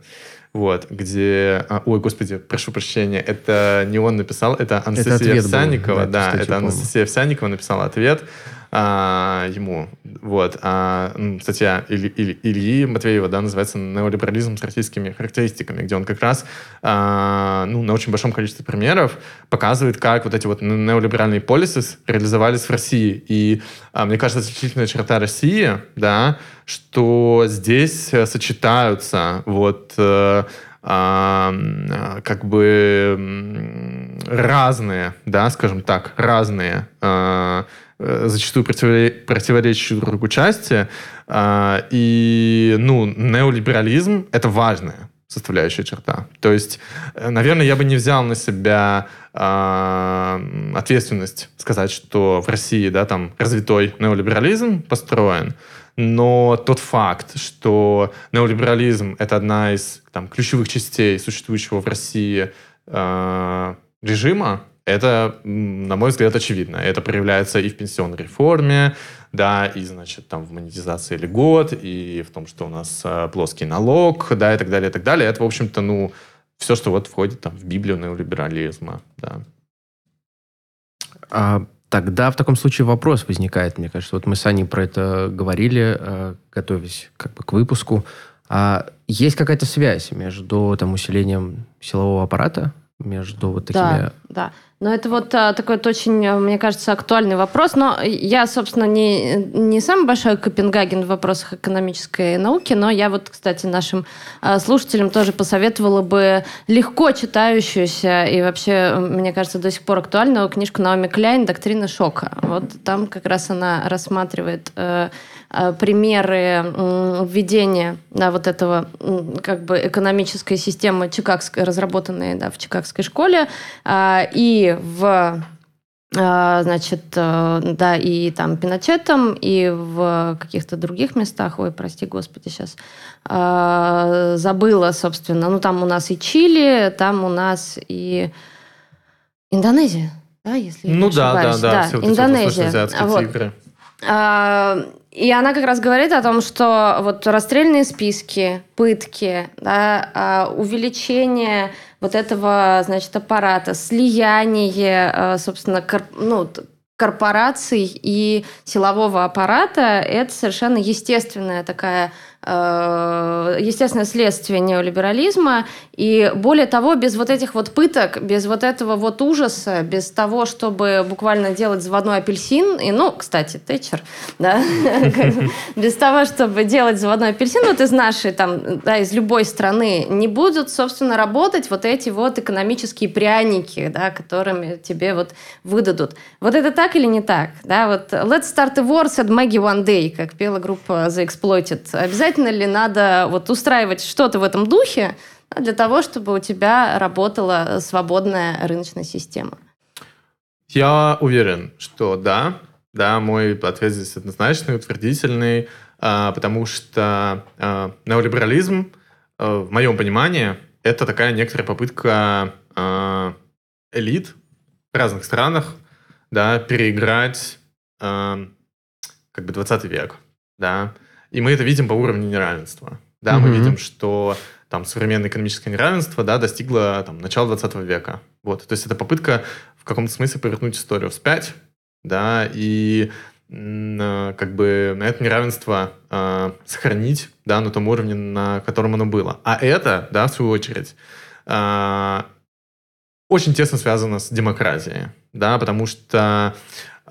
вот, где... Ой, господи, прошу прощения, это не он написал, это Анастасия это Овсянникова. Был, да, да это Анастасия Овсянникова написала ответ а, ему. Вот. А, статья Ильи, Ильи, Ильи Матвеева, да, называется «Неолиберализм с российскими характеристиками», где он как раз а, ну, на очень большом количестве примеров показывает, как вот эти вот неолиберальные полисы реализовались в России. И а, мне кажется, отличительная черта России, да, что здесь сочетаются вот э, а, как бы разные, да, скажем так, разные, а, зачастую противоречащие друг другу части. А, и, ну, неолиберализм — это важная составляющая черта. То есть, э, наверное, я бы не взял на себя э, ответственность сказать, что в России, да, там развитой неолиберализм построен, но тот факт, что неолиберализм — это одна из там, ключевых частей существующего в России э, режима, это, на мой взгляд, очевидно. Это проявляется и в пенсионной реформе, да, и, значит, там в монетизации льгот, и в том, что у нас э, плоский налог, да, и так далее, и так далее. Это, в общем-то, ну, все, что вот входит там в Библию неолиберализма, да. А Тогда в таком случае вопрос возникает, мне кажется. Вот мы с Аней про это говорили, э, готовясь как бы к выпуску. А есть какая-то связь между там, усилением силового аппарата, между вот такими... Да, да. Но это вот а, такой вот очень, а, мне кажется, актуальный вопрос. Но я, собственно, не, не самый большой Копенгаген в вопросах экономической науки, но я вот, кстати, нашим а, слушателям тоже посоветовала бы легко читающуюся и вообще, мне кажется, до сих пор актуальную книжку Наоми Кляйн «Доктрина шока». Вот там как раз она рассматривает Э, примеры введения да, вот этого как бы экономической системы чикагской, разработанные да, в Чикагской школе, а, и в а, значит, э, да, и там Пиночетом, и в каких-то других местах, ой, прости господи, сейчас а, забыла, собственно, ну, там у нас и Чили, там у нас и Индонезия, да, если ну, я не ошибаюсь. да, да, да, все Индонезия. Вот. Игры. И она как раз говорит о том, что вот расстрельные списки, пытки, да, а, увеличение вот этого, значит, аппарата, слияние, а, собственно, корп, ну, корпораций и силового аппарата, это совершенно естественная такая Э, естественное следствие неолиберализма. И более того, без вот этих вот пыток, без вот этого вот ужаса, без того, чтобы буквально делать заводной апельсин, и, ну, кстати, Тэтчер, да, (laughs) без того, чтобы делать заводной апельсин, вот из нашей, там, да, из любой страны, не будут, собственно, работать вот эти вот экономические пряники, да, которыми тебе вот выдадут. Вот это так или не так? Да, вот let's start a war, said Maggie one day, как пела группа The Exploited. Обязательно обязательно ли надо вот устраивать что-то в этом духе для того, чтобы у тебя работала свободная рыночная система? Я уверен, что да. Да, мой ответ здесь однозначный, утвердительный, а, потому что а, неолиберализм, а, в моем понимании, это такая некоторая попытка элит в разных странах да, переиграть как бы 20 век. Да. И мы это видим по уровню неравенства. Да, mm-hmm. мы видим, что там современное экономическое неравенство да, достигло там, начала 20 века. Вот. То есть это попытка в каком-то смысле повернуть историю вспять, да, и э, как бы это неравенство э, сохранить да, на том уровне, на котором оно было. А это, да, в свою очередь, э, очень тесно связано с демократией, да, потому что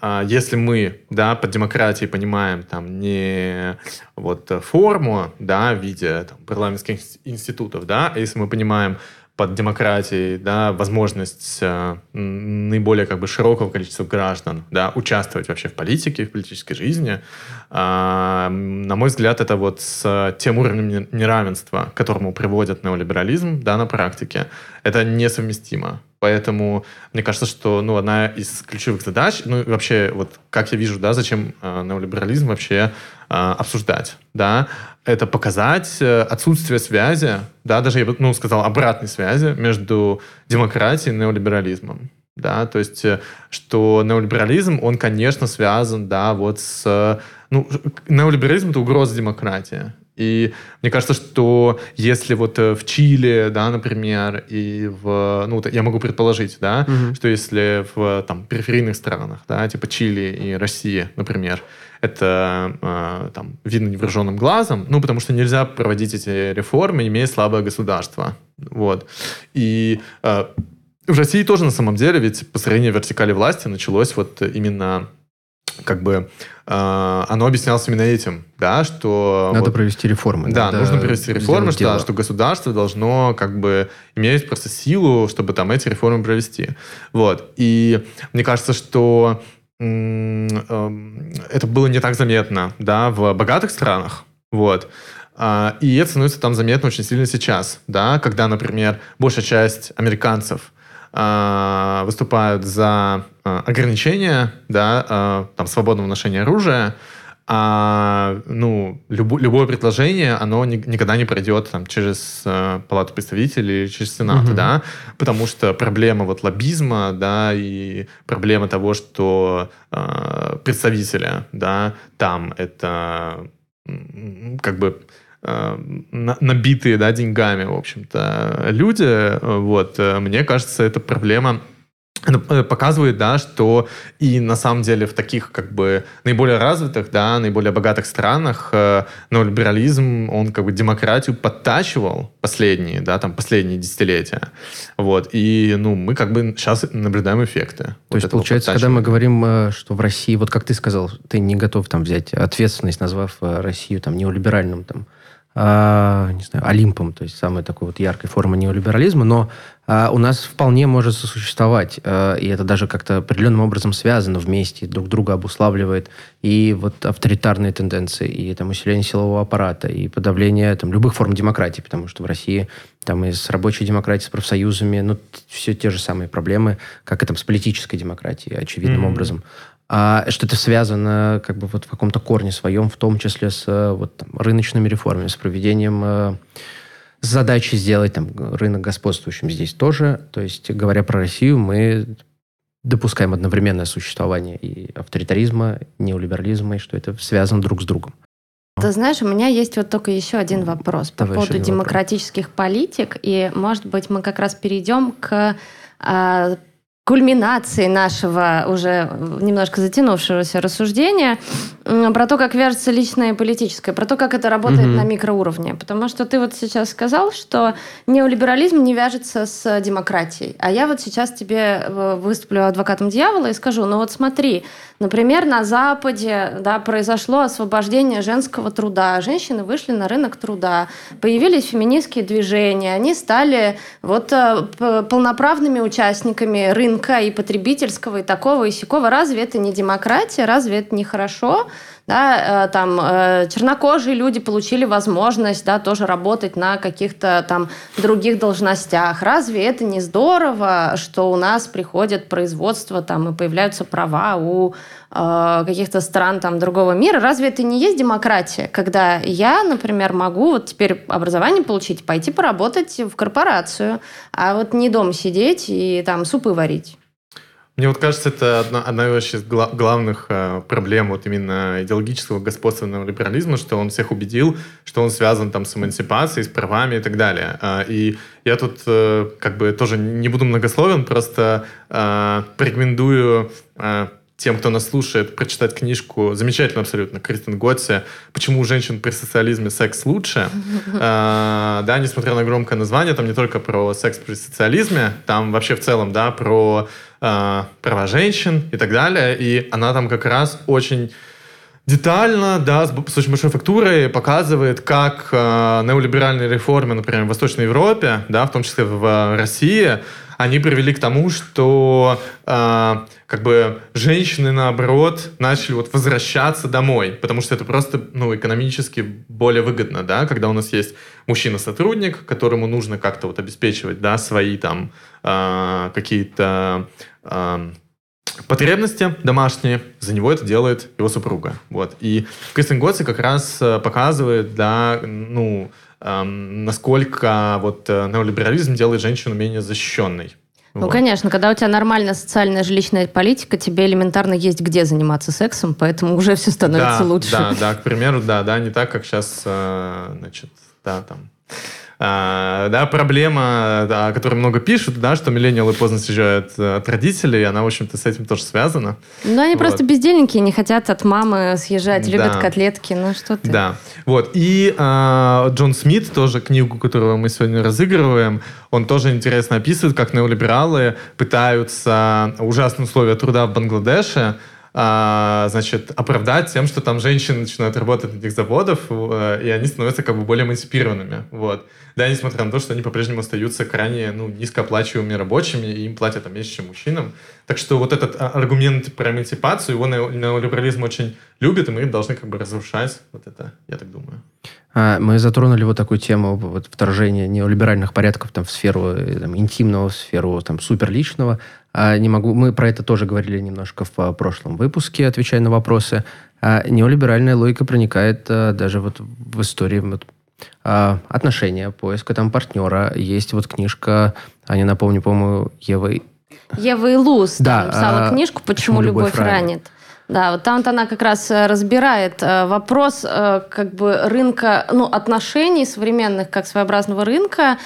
если мы, да, под демократией понимаем там не вот форму, да, в виде там, парламентских институтов, да, а если мы понимаем под демократией, да, возможность э, наиболее как бы широкого количества граждан, да, участвовать вообще в политике, в политической жизни, э, на мой взгляд, это вот с тем уровнем неравенства, к которому приводит неолиберализм, да, на практике, это несовместимо. Поэтому мне кажется, что ну, одна из ключевых задач, ну вообще, вот как я вижу, да, зачем э, неолиберализм вообще э, обсуждать, да, это показать э, отсутствие связи, да, даже я бы ну, сказал обратной связи между демократией и неолиберализмом. Да, то есть, э, что неолиберализм, он, конечно, связан, да, вот с... Ну, неолиберализм — это угроза демократии. И мне кажется, что если вот э, в Чили, да, например, и в, ну, я могу предположить, да, угу. что если в там периферийных странах, да, типа Чили и России, например, это э, там видно невооруженным глазом, ну, потому что нельзя проводить эти реформы, имея слабое государство, вот. И э, в России тоже на самом деле, ведь построение вертикали власти началось вот именно как бы э, оно объяснялось именно этим, да, что... Надо вот, провести реформы. Да, надо нужно провести реформы, что, что государство должно как бы иметь просто силу, чтобы там эти реформы провести. Вот. И мне кажется, что это было не так заметно, да, в богатых странах, вот. А, и это становится там заметно очень сильно сейчас, да, когда, например, большая часть американцев а, выступают за а, ограничения, да, там, свободного ношения оружия, а ну, любо, любое предложение, оно ни, никогда не пройдет там, через э, Палату представителей или через Сенат, угу. да, потому что проблема вот лоббизма, да, и проблема того, что э, представители, да, там это как бы Э, набитые да, деньгами, в общем-то, люди. Вот, э, мне кажется, эта проблема показывает, да, что и на самом деле в таких как бы наиболее развитых, да, наиболее богатых странах э, неолиберализм, он как бы демократию подтачивал последние, да, там последние десятилетия. Вот. И, ну, мы как бы сейчас наблюдаем эффекты. То вот есть, получается, когда мы говорим, что в России, вот как ты сказал, ты не готов там взять ответственность, назвав Россию там неолиберальным там а, не знаю, Олимпом, то есть самой такой вот яркой формы неолиберализма, но а, у нас вполне может сосуществовать, а, и это даже как-то определенным образом связано вместе, друг друга обуславливает, и вот авторитарные тенденции, и там усиление силового аппарата, и подавление там любых форм демократии, потому что в России там и с рабочей демократией, с профсоюзами, ну, все те же самые проблемы, как и там с политической демократией, очевидным mm-hmm. образом а что это связано как бы вот в каком-то корне своем, в том числе с э, вот, там, рыночными реформами, с проведением э, задачи сделать там, рынок господствующим здесь тоже. То есть, говоря про Россию, мы допускаем одновременное существование и авторитаризма, неолиберализма, и что это связано друг с другом. Ты знаешь, у меня есть вот только еще один вопрос Давай по поводу демократических вопрос. политик, и, может быть, мы как раз перейдем к а, кульминации нашего уже немножко затянувшегося рассуждения про то, как вяжется личное и политическое, про то, как это работает угу. на микроуровне. Потому что ты вот сейчас сказал, что неолиберализм не вяжется с демократией. А я вот сейчас тебе э, выступлю адвокатом дьявола и скажу, ну вот смотри, например, на Западе да, произошло освобождение женского труда, женщины вышли на рынок труда, появились феминистские движения, они стали вот э, полноправными участниками рынка рынка и потребительского, и такого, и сякого. Разве это не демократия? Разве это не хорошо? Да, э, там э, чернокожие люди получили возможность да, тоже работать на каких-то там других должностях. Разве это не здорово, что у нас приходит производство там, и появляются права у э, каких-то стран там, другого мира? Разве это не есть демократия, когда я, например, могу вот теперь образование получить, пойти поработать в корпорацию, а вот не дома сидеть и там супы варить? Мне вот кажется, это одна, одна из главных э, проблем вот именно идеологического господственного либерализма, что он всех убедил, что он связан там с эмансипацией, с правами и так далее. Э, и я тут э, как бы тоже не буду многословен, просто э, порекомендую э, тем, кто нас слушает, прочитать книжку, замечательно абсолютно, Кристин Готси «Почему у женщин при социализме секс лучше?». А, (laughs) да, несмотря на громкое название, там не только про секс при социализме, там вообще в целом, да, про права женщин и так далее. И она там как раз очень детально, да, с, очень большой фактурой показывает, как э, неолиберальные реформы, например, в Восточной Европе, да, в том числе в России, они привели к тому, что э, как бы женщины, наоборот, начали вот возвращаться домой, потому что это просто, ну, экономически более выгодно, да, когда у нас есть мужчина-сотрудник, которому нужно как-то вот обеспечивать, да, свои там э, какие-то потребности домашние, за него это делает его супруга, вот. И Кристин Готси как раз э, показывает, да, ну, насколько вот э, неолиберализм делает женщину менее защищенной. Ну, вот. конечно, когда у тебя нормальная социальная жилищная политика, тебе элементарно есть где заниматься сексом, поэтому уже все становится да, лучше. Да, да, к примеру, да, да, не так, как сейчас, э, значит, да, там а, да, проблема, да, о которой много пишут, да, что миллениалы поздно съезжают э, от родителей, она, в общем-то, с этим тоже связана. Ну, они вот. просто бездельники, не хотят от мамы съезжать, любят да. котлетки, ну что ты. Да, вот. И а, Джон Смит, тоже книгу, которую мы сегодня разыгрываем, он тоже интересно описывает, как неолибералы пытаются ужасные условия труда в Бангладеше а, значит, оправдать тем, что там женщины начинают работать на этих заводах, э, и они становятся как бы более эмансипированными. Вот. Да, несмотря на то, что они по-прежнему остаются крайне ну, низкооплачиваемыми рабочими, и им платят там меньше, чем мужчинам. Так что вот этот а, аргумент про эмансипацию, его неолиберализм очень любит, и мы должны как бы разрушать вот это, я так думаю. А, мы затронули вот такую тему вот, вторжения неолиберальных порядков там, в сферу э, там, интимного, в сферу там, суперличного. А, не могу, мы про это тоже говорили немножко в прошлом выпуске, отвечая на вопросы. А, неолиберальная логика проникает а, даже вот в истории вот, а, отношения, поиска там партнера. Есть вот книжка, а не напомню, по-моему, Евы... Ева Илус да, написала а, книжку «Почему, почему любовь, любовь ранит». ранит. Да, вот там-то она как раз э, разбирает э, вопрос э, как бы рынка, ну, отношений современных как своеобразного рынка,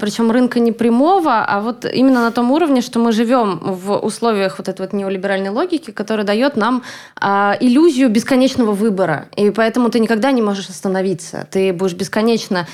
причем рынка не прямого, а вот именно на том уровне, что мы живем в условиях вот этой вот неолиберальной логики, которая дает нам иллюзию бесконечного выбора. И поэтому ты никогда не можешь остановиться. Ты будешь бесконечно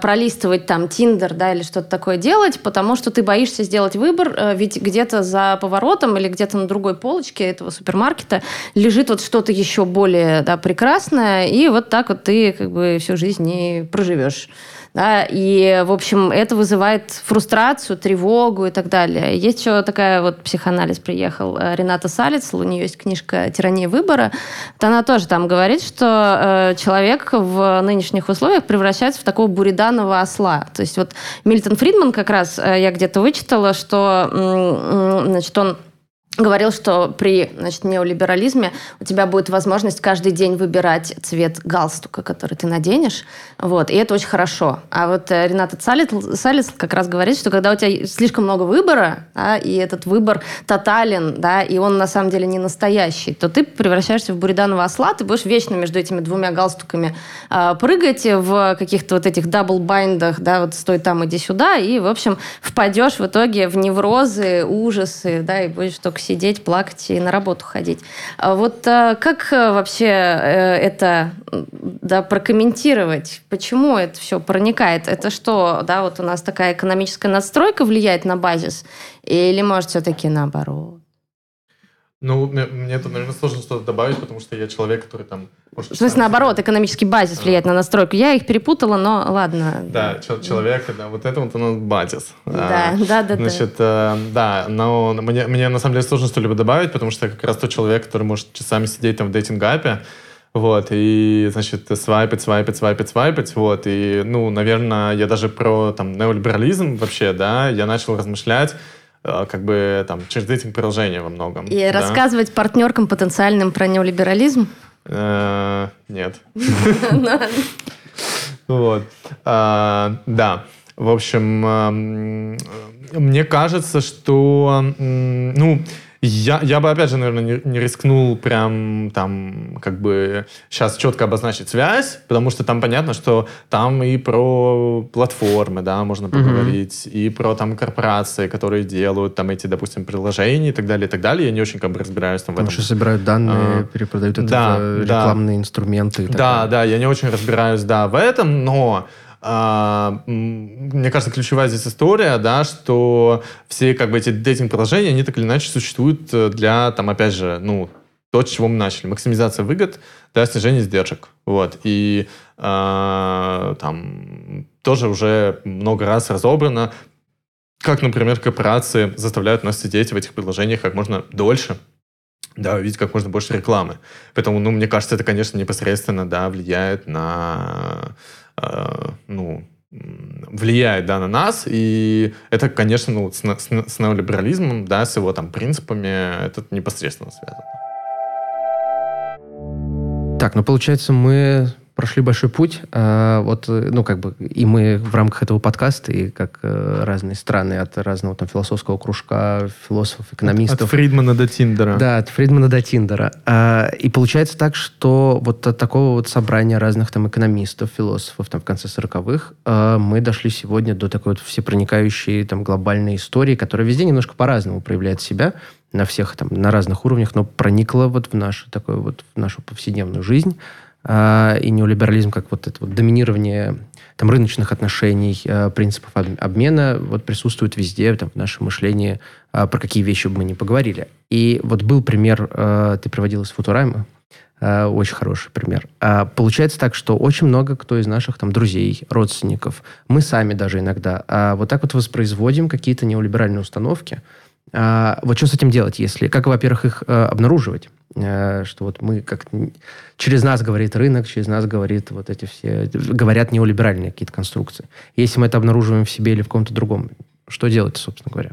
пролистывать там Тиндер, да, или что-то такое делать, потому что ты боишься сделать выбор, ведь где-то за поворотом или где-то на другой полочке этого супермаркета лежит вот что-то еще более да, прекрасное, и вот так вот ты как бы всю жизнь не проживешь. Да, и, в общем, это вызывает фрустрацию, тревогу и так далее. Есть еще такая вот психоанализ приехал э, Рената Салец, у нее есть книжка «Тирания выбора». Вот она тоже там говорит, что э, человек в нынешних условиях превращается в такого буриданного осла. То есть вот Мильтон Фридман как раз, э, я где-то вычитала, что э, значит, он говорил, что при значит, неолиберализме у тебя будет возможность каждый день выбирать цвет галстука, который ты наденешь. Вот, и это очень хорошо. А вот э, Рената Салецл как раз говорит, что когда у тебя слишком много выбора, да, и этот выбор тотален, да, и он на самом деле не настоящий, то ты превращаешься в буриданова осла, ты будешь вечно между этими двумя галстуками э, прыгать в каких-то вот этих double bind ах, да, вот стой там, иди сюда, и, в общем, впадешь в итоге в неврозы, ужасы, да, и будешь только сидеть, плакать и на работу ходить. А вот а, как э, вообще э, это да, прокомментировать? Почему это все проникает? Это что, да, вот у нас такая экономическая надстройка влияет на базис? Или, может, все-таки наоборот? Ну, мне, мне тут, наверное, сложно что-то добавить, потому что я человек, который там... Может, в смысле, наоборот, экономический базис влияет на настройку. Я их перепутала, но ладно. Да, человек, да, вот это вот нас базис. Да, а, да, да. Значит, да, э, да но мне, мне на самом деле сложно что-либо добавить, потому что я как раз тот человек, который может часами сидеть там в дейтинг-апе, вот, и, значит, свайпать, свайпать, свайпать, свайпать, вот, и, ну, наверное, я даже про, там, неолиберализм вообще, да, я начал размышлять, как бы там через этим приложение во многом. И да? рассказывать партнеркам потенциальным про неолиберализм? Э, нет. (laughs) Вот. А, да. В общем, мне кажется, что, ну, я, я бы, опять же, наверное, не, не рискнул прям там как бы сейчас четко обозначить связь, потому что там понятно, что там и про платформы, да, можно поговорить, mm-hmm. и про там корпорации, которые делают там эти, допустим, приложения и так далее, и так далее. Я не очень как бы разбираюсь там в этом. Что собирают данные, а, перепродают это да, в рекламные да. инструменты. да, далее. да, я не очень разбираюсь, да, в этом, но мне кажется, ключевая здесь история, да, что все как бы эти дейтинг-приложения, они так или иначе существуют э, для, там, опять же, ну, то, с чего мы начали. Максимизация выгод, да, снижение издержек. Вот. И э, там тоже уже много раз разобрано, как, например, корпорации заставляют нас сидеть в этих приложениях как можно дольше, да, увидеть как можно больше рекламы. Поэтому, ну, мне кажется, это, конечно, непосредственно, да, влияет на ну, влияет да, на нас, и это, конечно, ну, с, с, с неолиберализмом, да, с его там принципами, это непосредственно связано. Так, ну получается, мы прошли большой путь. А, вот, ну, как бы, и мы в рамках этого подкаста, и как э, разные страны от разного там философского кружка, философов, экономистов. От, от Фридмана до Тиндера. Да, от Фридмана до Тиндера. А, и получается так, что вот от такого вот собрания разных там экономистов, философов там в конце 40-х а, мы дошли сегодня до такой вот всепроникающей там глобальной истории, которая везде немножко по-разному проявляет себя на всех там, на разных уровнях, но проникла вот в нашу такую вот в нашу повседневную жизнь. А, и неолиберализм как вот это вот доминирование там, рыночных отношений, а, принципов обмена вот присутствует везде там, в нашем мышлении, а, про какие вещи бы мы ни поговорили. И вот был пример, ты приводил из Футурамы, очень хороший пример. Получается так, что очень много кто из наших там друзей, родственников, мы сами даже иногда вот так вот воспроизводим какие-то неолиберальные установки, а, вот что с этим делать, если... Как, во-первых, их э, обнаруживать? Э, что вот мы как... Через нас говорит рынок, через нас говорит вот эти все... Говорят неолиберальные какие-то конструкции. Если мы это обнаруживаем в себе или в ком-то другом, что делать, собственно говоря?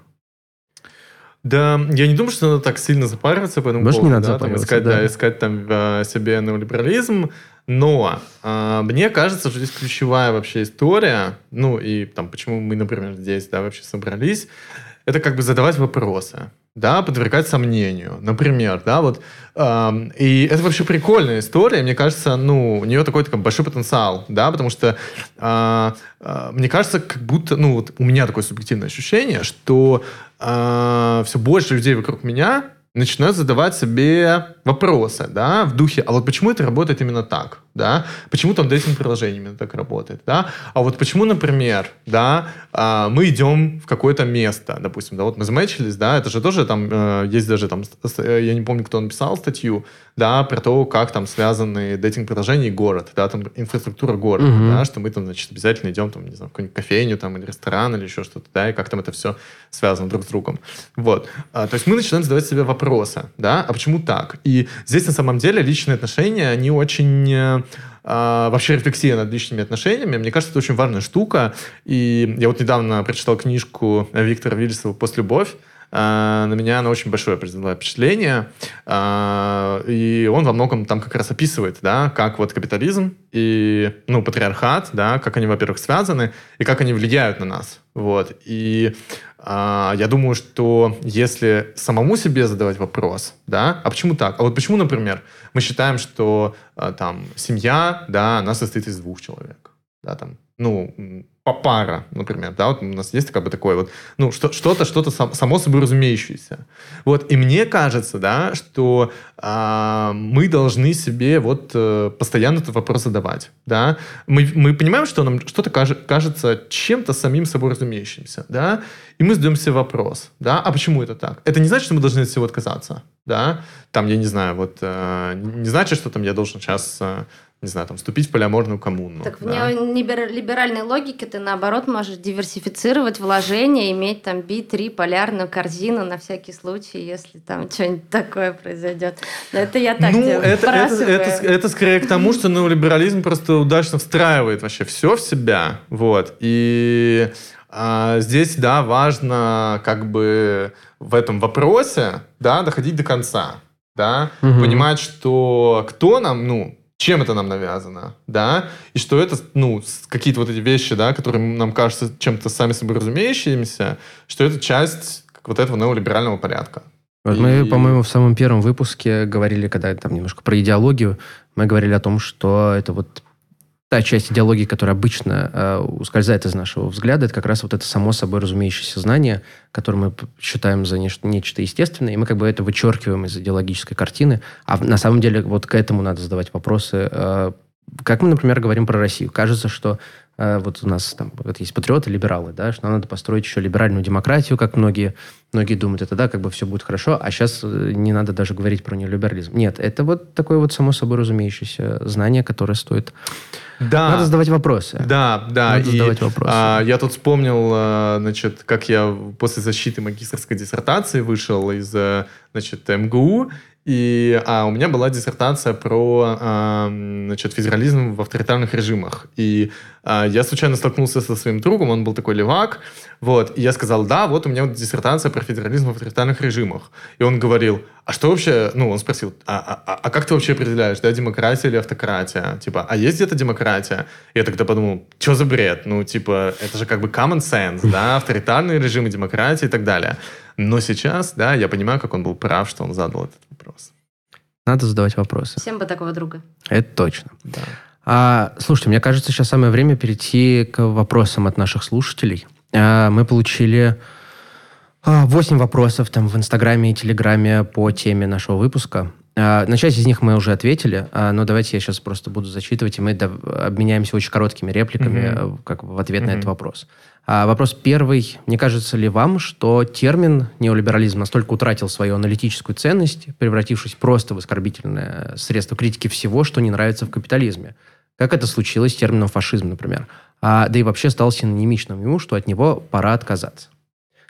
Да, я не думаю, что надо так сильно запариваться по этому Может, поводу. не надо да, запариваться, там, искать, да. да, искать там э, себе неолиберализм. Но э, мне кажется, что здесь ключевая вообще история, ну и там, почему мы, например, здесь, да, вообще собрались, это как бы задавать вопросы, да, подвергать сомнению. Например, да, вот. Э, и это вообще прикольная история. Мне кажется, ну, у нее такой, такой большой потенциал, да, потому что э, э, мне кажется, как будто, ну, вот у меня такое субъективное ощущение, что э, все больше людей вокруг меня начинают задавать себе вопросы, да, в духе, а вот почему это работает именно так, да, почему там дейтинг-приложение именно так работает, да, а вот почему, например, да, а, мы идем в какое-то место, допустим, да, вот мы замечились, да, это же тоже там, э, есть даже там, э, я не помню, кто написал статью, да, про то, как там связаны дейтинг-приложения и город, да, там инфраструктура города, Мгм. да, что мы там, значит, обязательно идем там, не знаю, в какую-нибудь кофейню там или ресторан или еще что-то, да, и как там это все связано друг с другом. Вот. А, то есть мы начинаем задавать себе вопросы, да, а почему так? И здесь на самом деле личные отношения, они очень... а, вообще рефлексия над личными отношениями, мне кажется, это очень важная штука. И я вот недавно прочитал книжку Виктора Вильсова «Постлюбовь», а, на меня она очень большое произвела впечатление. А, И он во многом там как раз описывает, да, как вот капитализм и, ну, патриархат, да, как они, во-первых, связаны и как они влияют на нас. Вот. И а, я думаю, что если самому себе задавать вопрос, да, а почему так? А вот почему, например, мы считаем, что а, там семья, да, она состоит из двух человек, да, там, ну, м, по- пара, например, да, вот у нас есть как бы такое вот, ну, что, что-то, что-то сам- само собой разумеющееся. Вот, и мне кажется, да, что а, мы должны себе вот э, постоянно этот вопрос задавать, да. Мы, мы понимаем, что нам что-то каже- кажется чем-то самим собой разумеющимся, да, и мы задаем себе вопрос, да, а почему это так? Это не значит, что мы должны от всего отказаться, да, там, я не знаю, вот, э, не значит, что там я должен сейчас, э, не знаю, там, вступить в полиаморную коммуну. Так в да. неолиберальной логике ты, наоборот, можешь диверсифицировать вложения, иметь там B3, полярную корзину на всякий случай, если там что-нибудь такое произойдет. Но это я так ну, тебе это, это, это, это скорее к тому, что неолиберализм просто удачно встраивает вообще все в себя. Вот. И а, здесь, да, важно как бы в этом вопросе, да, доходить до конца, да, Мгм. понимать, что кто нам, ну, чем это нам навязано, да, и что это, ну, какие-то вот эти вещи, да, которые нам кажутся чем-то сами собой разумеющимися, что это часть вот этого неолиберального порядка. Вот мы, И- по-моему, в самом первом выпуске говорили, когда там немножко про идеологию, мы говорили о том, что это вот та часть идеологии, которая обычно э, ускользает из нашего взгляда, это как раз вот это само собой разумеющееся знание, которое мы считаем за нечто, нечто естественное, и мы как бы это вычеркиваем из идеологической картины. А на самом деле вот к этому надо задавать вопросы. э, как мы, например, говорим про Россию. Кажется, что вот у нас там вот есть патриоты, либералы, да, что надо построить еще либеральную демократию, как многие, многие думают, это да, как бы все будет хорошо, а сейчас не надо даже говорить про неолиберализм. Нет, это вот такое вот само собой разумеющееся знание, которое стоит... Да. Надо задавать вопросы. Да, да. Надо и, задавать вопросы. а, я тут вспомнил, а, значит, как я после защиты магистрской диссертации вышел из, э, значит, МГУ, И а, у меня была диссертация про а, значит, федерализм в авторитарных режимах. И а, я случайно столкнулся со своим другом, он был такой левак, вот, и я сказал, да, вот у меня вот диссертация про федерализм в авторитарных режимах. И он говорил, а что вообще, ну, он спросил, а, а, а как ты вообще определяешь, да, демократия или автократия? Типа, а есть где-то демократия? Я тогда подумал, что за бред? Ну, типа, это же как бы common sense, да, авторитарные режимы, демократия и так далее. Но сейчас, да, я понимаю, как он был прав, что он задал этот вопрос. Надо задавать вопросы. Всем бы такого друга. Это точно. Да. А, слушайте, мне кажется, сейчас самое время перейти к вопросам от наших слушателей. А, мы получили а, 8 вопросов там в Инстаграме и Телеграме по теме нашего выпуска. А, на часть из них мы уже ответили, а, но давайте я сейчас просто буду зачитывать, и мы обменяемся очень короткими репликами mm-hmm. как в ответ mm-hmm. на этот вопрос. А вопрос первый. Не кажется ли вам, что термин неолиберализм настолько утратил свою аналитическую ценность, превратившись просто в оскорбительное средство критики всего, что не нравится в капитализме? Как это случилось с термином фашизм, например? А, да и вообще стал синонимичным ему, что от него пора отказаться.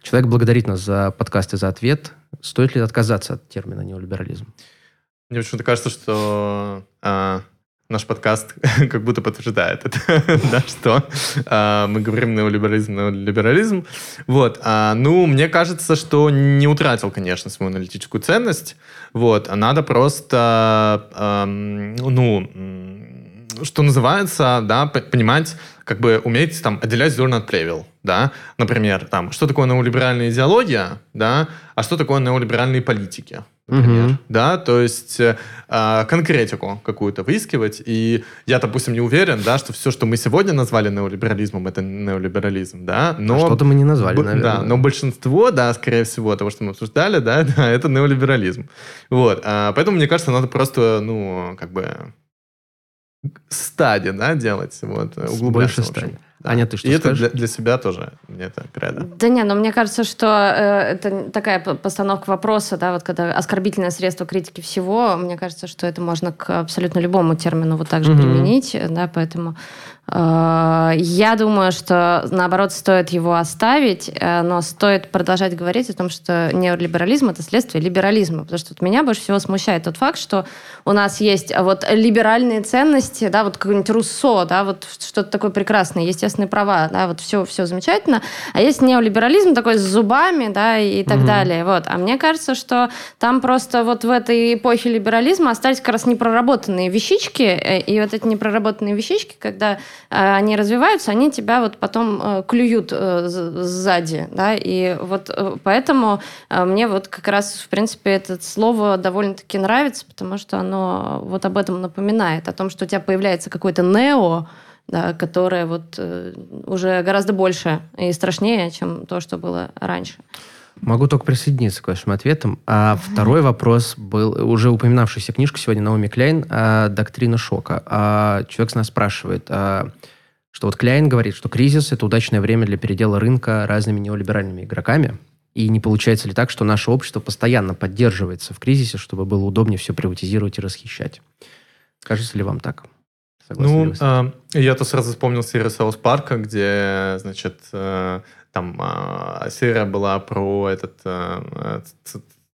Человек благодарит нас за подкаст и за ответ. Стоит ли отказаться от термина неолиберализм? Мне почему-то кажется, что а, наш подкаст (laughs) как будто подтверждает это, (laughs) да, что э, мы говорим неолиберализм, неолиберализм. Вот, а, ну, мне кажется, что не утратил, конечно, свою аналитическую ценность. Вот, а надо просто, э, ну, что называется, да, понимать, как бы уметь там отделять зерна от плевел, да, например, там, что такое неолиберальная идеология, да, а что такое неолиберальные политики, например, угу. да, то есть э, конкретику какую-то выискивать, и я, допустим, не уверен, да, что все, что мы сегодня назвали неолиберализмом, это неолиберализм, да, но... А что-то мы не назвали, наверное. Да, но большинство, да, скорее всего, того, что мы обсуждали, да, (laughs) да это неолиберализм, вот, а, поэтому, мне кажется, надо просто, ну, как бы стадии, да, делать, вот, углубляться. Больше стадий. Да. Аня, ты что И скажешь? это для, для себя тоже, мне это кредо. Да не, но мне кажется, что э, это такая постановка вопроса, да, вот когда оскорбительное средство критики всего, мне кажется, что это можно к абсолютно любому термину вот так же угу. применить, да, поэтому я думаю, что наоборот стоит его оставить, э, но стоит продолжать говорить о том, что неолиберализм это следствие либерализма, потому что вот меня больше всего смущает тот факт, что у нас есть вот либеральные ценности, да, вот какой-нибудь Руссо, да, вот что-то такое прекрасное, естественные права, да, вот все, все замечательно. А есть неолиберализм такой с зубами, да, и так угу. далее. Вот. А мне кажется, что там просто вот в этой эпохе либерализма остались как раз непроработанные вещички, э, и вот эти непроработанные вещички, когда э, они развиваются, они тебя вот потом э, клюют сзади, да, и вот поэтому мне вот как раз, в принципе, это слово довольно-таки нравится, потому что оно вот об этом напоминает, о том, что у тебя появляется какой-то нео, да, которое вот э, уже гораздо больше и страшнее, чем то, что было раньше. Могу только присоединиться к вашим ответам. А второй вопрос был уже упоминавшаяся книжка сегодня Наоми Кляйн а, «Доктрина шока». А, человек с нас спрашивает, а, что вот Кляйн говорит, что кризис – это удачное время для передела рынка разными неолиберальными игроками. И не получается ли так, что наше общество постоянно поддерживается в кризисе, чтобы было удобнее все приватизировать и расхищать? Кажется ли вам так? Ну, э, я-то сразу вспомнил серию Саус Парка, где, значит, э, там э, серия была про этот э,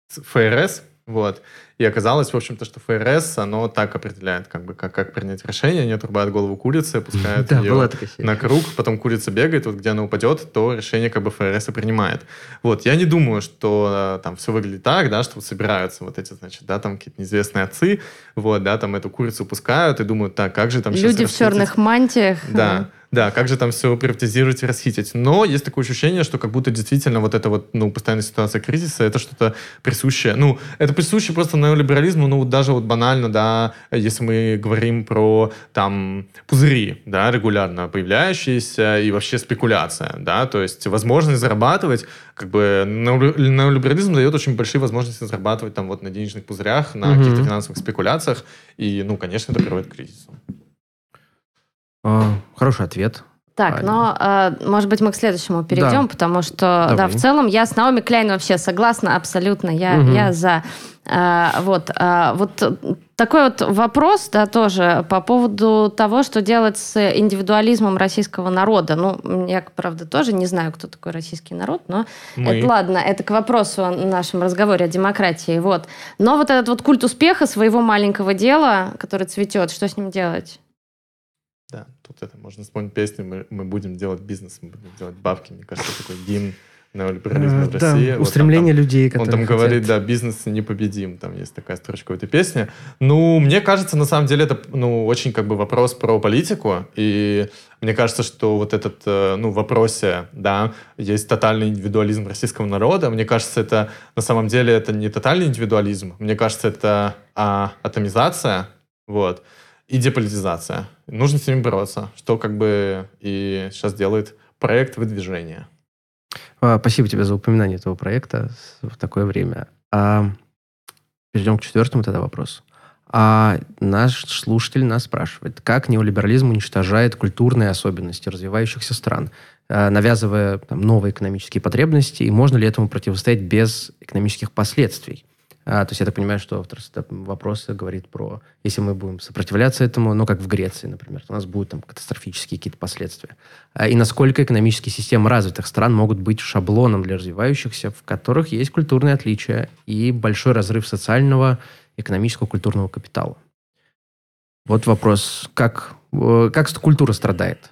ФРС, вот, и оказалось, в общем-то, что ФРС, оно так определяет, как бы, как, как принять решение. Они отрубают голову курицы, пускают (laughs) да, ее на круг, потом курица бегает, вот где она упадет, то решение как бы ФРС и принимает. Вот, я не думаю, что э, там все выглядит так, да, что вот собираются вот эти, значит, да, там какие-то неизвестные отцы, вот, да, там эту курицу пускают и думают, так, как же там Люди в черных мантиях. Да, да, как же там все приватизировать и расхитить. Но есть такое ощущение, что как будто действительно вот эта вот, ну, постоянная ситуация кризиса, это что-то присущее. Ну, это присуще просто неолиберализму, ну, даже вот банально, да, если мы говорим про там пузыри, да, регулярно появляющиеся и вообще спекуляция, да, то есть возможность зарабатывать, как бы неолиберализм дает очень большие возможности зарабатывать там вот на денежных пузырях, на mm-hmm. каких-то финансовых спекуляциях, и, ну, конечно, это приводит к кризису. А, хороший ответ. Так, А, но, э, может быть, мы к следующему перейдем, Да. потому что, да, Давай. в целом я с Наоми Кляйн вообще согласна абсолютно, я, Мгм. я за. Э, вот, э, вот такой вот вопрос, да, тоже по поводу того, что делать с индивидуализмом российского народа. Ну, я, правда, тоже не знаю, кто такой российский народ, но Мы. это ладно, это к вопросу о нашем разговоре о демократии, вот. Но вот этот вот культ успеха своего маленького дела, который цветет, что с ним делать? Да, тут это можно вспомнить песню «Мы, мы будем делать бизнес, мы будем делать бабки». Мне кажется, такой гимн неолиберализма Э, в да, России. Вот там- устремление людей, Он которые там хотят. говорит, да, бизнес непобедим, там есть такая строчка в этой песне. Ну, мне кажется, на самом деле, это, ну, очень как бы вопрос про политику, и мне кажется, что вот этот, э, ну, в вопросе, да, есть тотальный индивидуализм российского народа, мне кажется, это, на самом деле, это не тотальный индивидуализм, мне кажется, это а, атомизация, вот, и деполитизация. Нужно с ними бороться, что как бы и сейчас делает проект выдвижения. А, Спасибо тебе за упоминание этого проекта в такое время. А, перейдем к четвертому тогда вопросу. А наш слушатель нас спрашивает, как неолиберализм уничтожает культурные особенности развивающихся стран, а, навязывая там, новые экономические потребности, и можно ли этому противостоять без экономических последствий? А, то есть я так понимаю, что автор вопроса говорит про, если мы будем сопротивляться этому, ну, как в Греции, например, у нас будут там катастрофические какие-то последствия. А, И насколько экономические системы развитых стран могут быть шаблоном для развивающихся, в которых есть культурные отличия и большой разрыв социального, экономического, культурного капитала. Вот вопрос, как, э, как культура страдает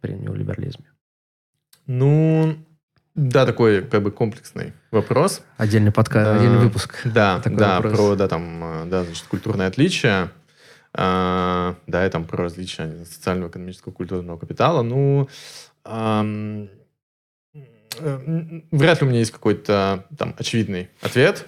при неолиберализме? Ну, да, такой как бы комплексный вопрос. Отдельный подкаст, А, отдельный выпуск. Да, (laughs) Такой да, вопрос. про, да, там, э, да, значит, культурные отличия, а, да, и там про различия социального, экономического, культурного капитала. Ну, э, м, вряд ли у меня есть какой-то там очевидный ответ.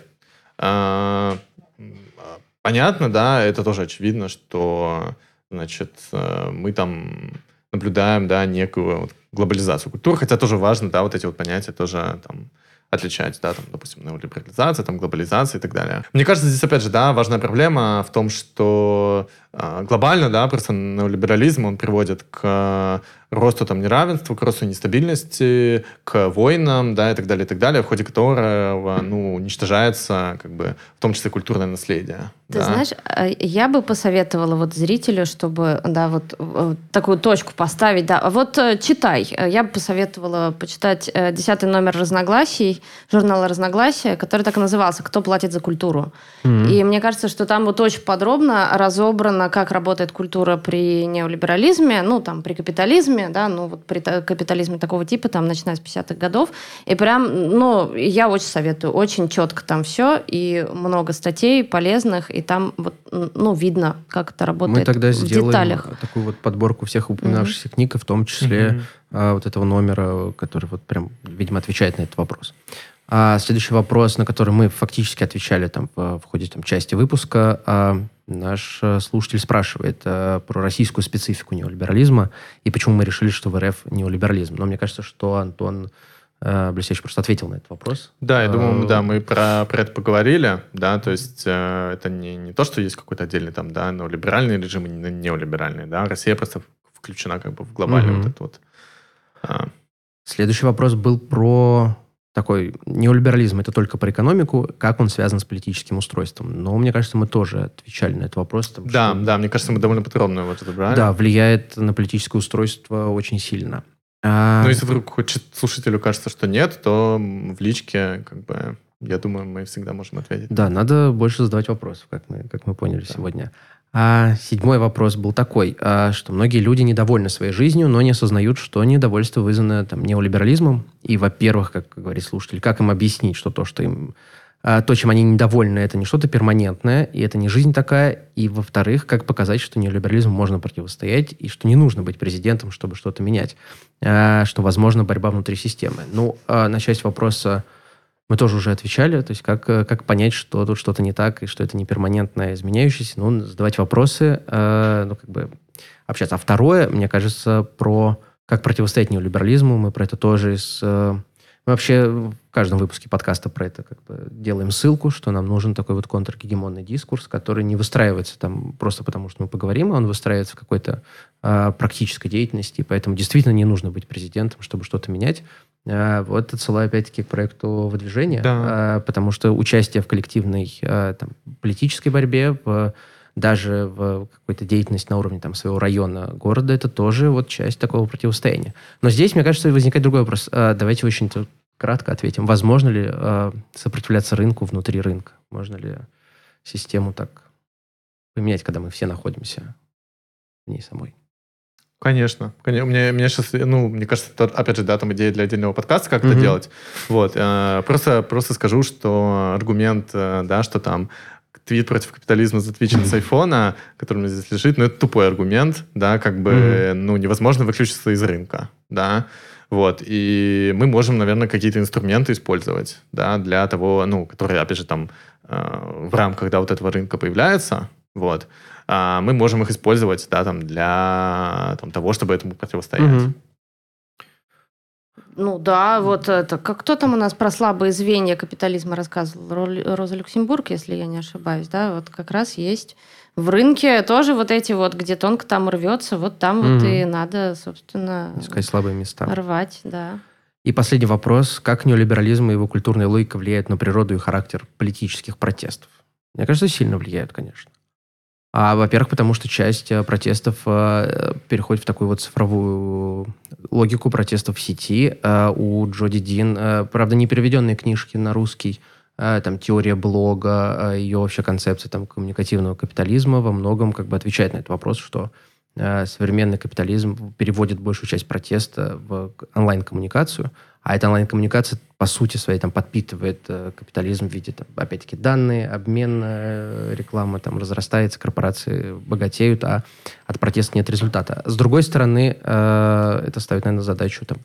А, а, Понятно, да, это тоже очевидно, что, значит, э, мы там наблюдаем, да, некую вот глобализацию культуры, хотя тоже важно, да, вот эти вот понятия тоже там отличать, да, там, допустим, неолиберализация, там, глобализация и так далее. Мне кажется, здесь, опять же, да, важная проблема в том, что а, глобально, да, просто неолиберализм, он приводит к росту там неравенства, к росту нестабильности, к войнам, да, и так далее, и так далее, в ходе которого, ну, уничтожается, как бы, в том числе культурное наследие. Ты да. знаешь, э, я бы посоветовала вот зрителю, чтобы, да, вот э, такую точку поставить, да, вот э, читай. Я бы посоветовала почитать э, десятый номер «Разногласий», журнала «Разногласия», который так и назывался «Кто платит за культуру?». Мгм. И мне кажется, что там вот очень подробно разобрано, как работает культура при неолиберализме, ну, там, при капитализме, да, ну, вот при та- капитализме такого типа, там, начиная с 50-х годов. И прям, ну, я очень советую, очень четко там все, и много статей полезных, и там вот, ну, видно, как это работает Мы тогда в сделаем деталях. такую вот подборку всех упоминавшихся книг, и в том числе Мгм. а, вот этого номера, который вот прям, видимо, отвечает на этот вопрос. А следующий вопрос, на который мы фактически отвечали там в, в ходе там, части выпуска, а, наш э, слушатель спрашивает э, про российскую специфику неолиберализма и почему мы решили, что в РФ неолиберализм. Но мне кажется, что Антон э, Блестящий просто ответил на этот вопрос. Да, я думаю, да, мы про, про это поговорили, да, то есть э, это не, не то, что есть какой-то отдельный там, да, но либеральный режим и не- неолиберальный, да, Россия просто включена как бы в глобальный Мгм. вот этот вот. а, Следующий вопрос был про такой неолиберализм. Это только про экономику, как он связан с политическим устройством. Но мне кажется, мы тоже отвечали на этот вопрос. там, да, что- да, мне кажется, мы довольно подробно вот это брали. Да, влияет на политическое устройство очень сильно. А, Ну, если вдруг хоть слушателю кажется, что нет, то в личке, как бы, я думаю, мы всегда можем ответить. Да, надо больше задавать вопросов, как мы, как мы поняли Да. сегодня. А седьмой вопрос был такой, а, что многие люди недовольны своей жизнью, но не осознают, что недовольство вызвано там, неолиберализмом. И, во-первых, как говорит слушатель, как им объяснить, что то, что им а, то, чем они недовольны, это не что-то перманентное, и это не жизнь такая. И, во-вторых, как показать, что неолиберализму можно противостоять, и что не нужно быть президентом, чтобы что-то менять, а, что возможно борьба внутри системы. Ну, на часть вопроса мы тоже уже отвечали, то есть как, э, как понять, что тут что-то не так, и что это не перманентное изменяющееся, ну, задавать вопросы, э, ну, как бы общаться. А второе, мне кажется, про как противостоять неолиберализму, мы про это тоже из э, Мы вообще в каждом выпуске подкаста про это как бы делаем ссылку, что нам нужен такой вот контргегемонный дискурс, который не выстраивается там просто потому, что мы поговорим, а он выстраивается в какой-то э, практической деятельности, и поэтому действительно не нужно быть президентом, чтобы что-то менять. Э, вот отсылаю опять-таки к проекту выдвижения, да. э, потому что участие в коллективной э, там, политической борьбе, в даже в какой-то деятельности на уровне там, своего района, города, это тоже вот часть такого противостояния. Но здесь, мне кажется, возникает другой вопрос. А, давайте очень кратко ответим. Возможно ли а, сопротивляться рынку внутри рынка? Можно ли систему так поменять, когда мы все находимся в ней самой? Конечно. Мне, мне сейчас, ну, мне кажется, это, опять же, да, там идея для отдельного подкаста, как mm-hmm. это делать. Вот. Э, просто, просто скажу, что аргумент, э, да, что там твит против капитализма затвичен с айфона, который у меня здесь лежит, ну, это тупой аргумент, да, как бы, mm-hmm. ну, невозможно выключиться из рынка, да, вот, и мы можем, наверное, какие-то инструменты использовать, да, для того, ну, которые, опять же, там, э, в рамках, да, вот этого рынка появляются, вот, э, мы можем их использовать, да, там, для там, того, чтобы этому противостоять. Mm-hmm. Ну да, вот это, как кто там у нас про слабые звенья капитализма рассказывал? Роза Люксембург, если я не ошибаюсь, да, вот как раз есть в рынке тоже вот эти вот, где тонко там рвется, вот там mm вот и надо, собственно... Искать слабые места. Рвать, да. И последний вопрос. Как неолиберализм и его культурная логика влияют на природу и характер политических протестов? Мне кажется, сильно влияют, конечно. А, во-первых, потому что часть э, протестов э, переходит в такую вот цифровую логику протестов в сети. Э, у Джоди Дин, э, правда, не переведенные книжки на русский, э, там теория блога, э, ее вообще концепция там коммуникативного капитализма во многом как бы отвечает на этот вопрос, что современный капитализм переводит большую часть протеста в онлайн-коммуникацию, а эта онлайн-коммуникация, по сути своей, там, подпитывает э, капитализм в виде, там, опять-таки, данные, обмен, э, реклама там разрастается, корпорации богатеют, а от протеста нет результата. С другой стороны, э, это ставит, наверное, задачу там,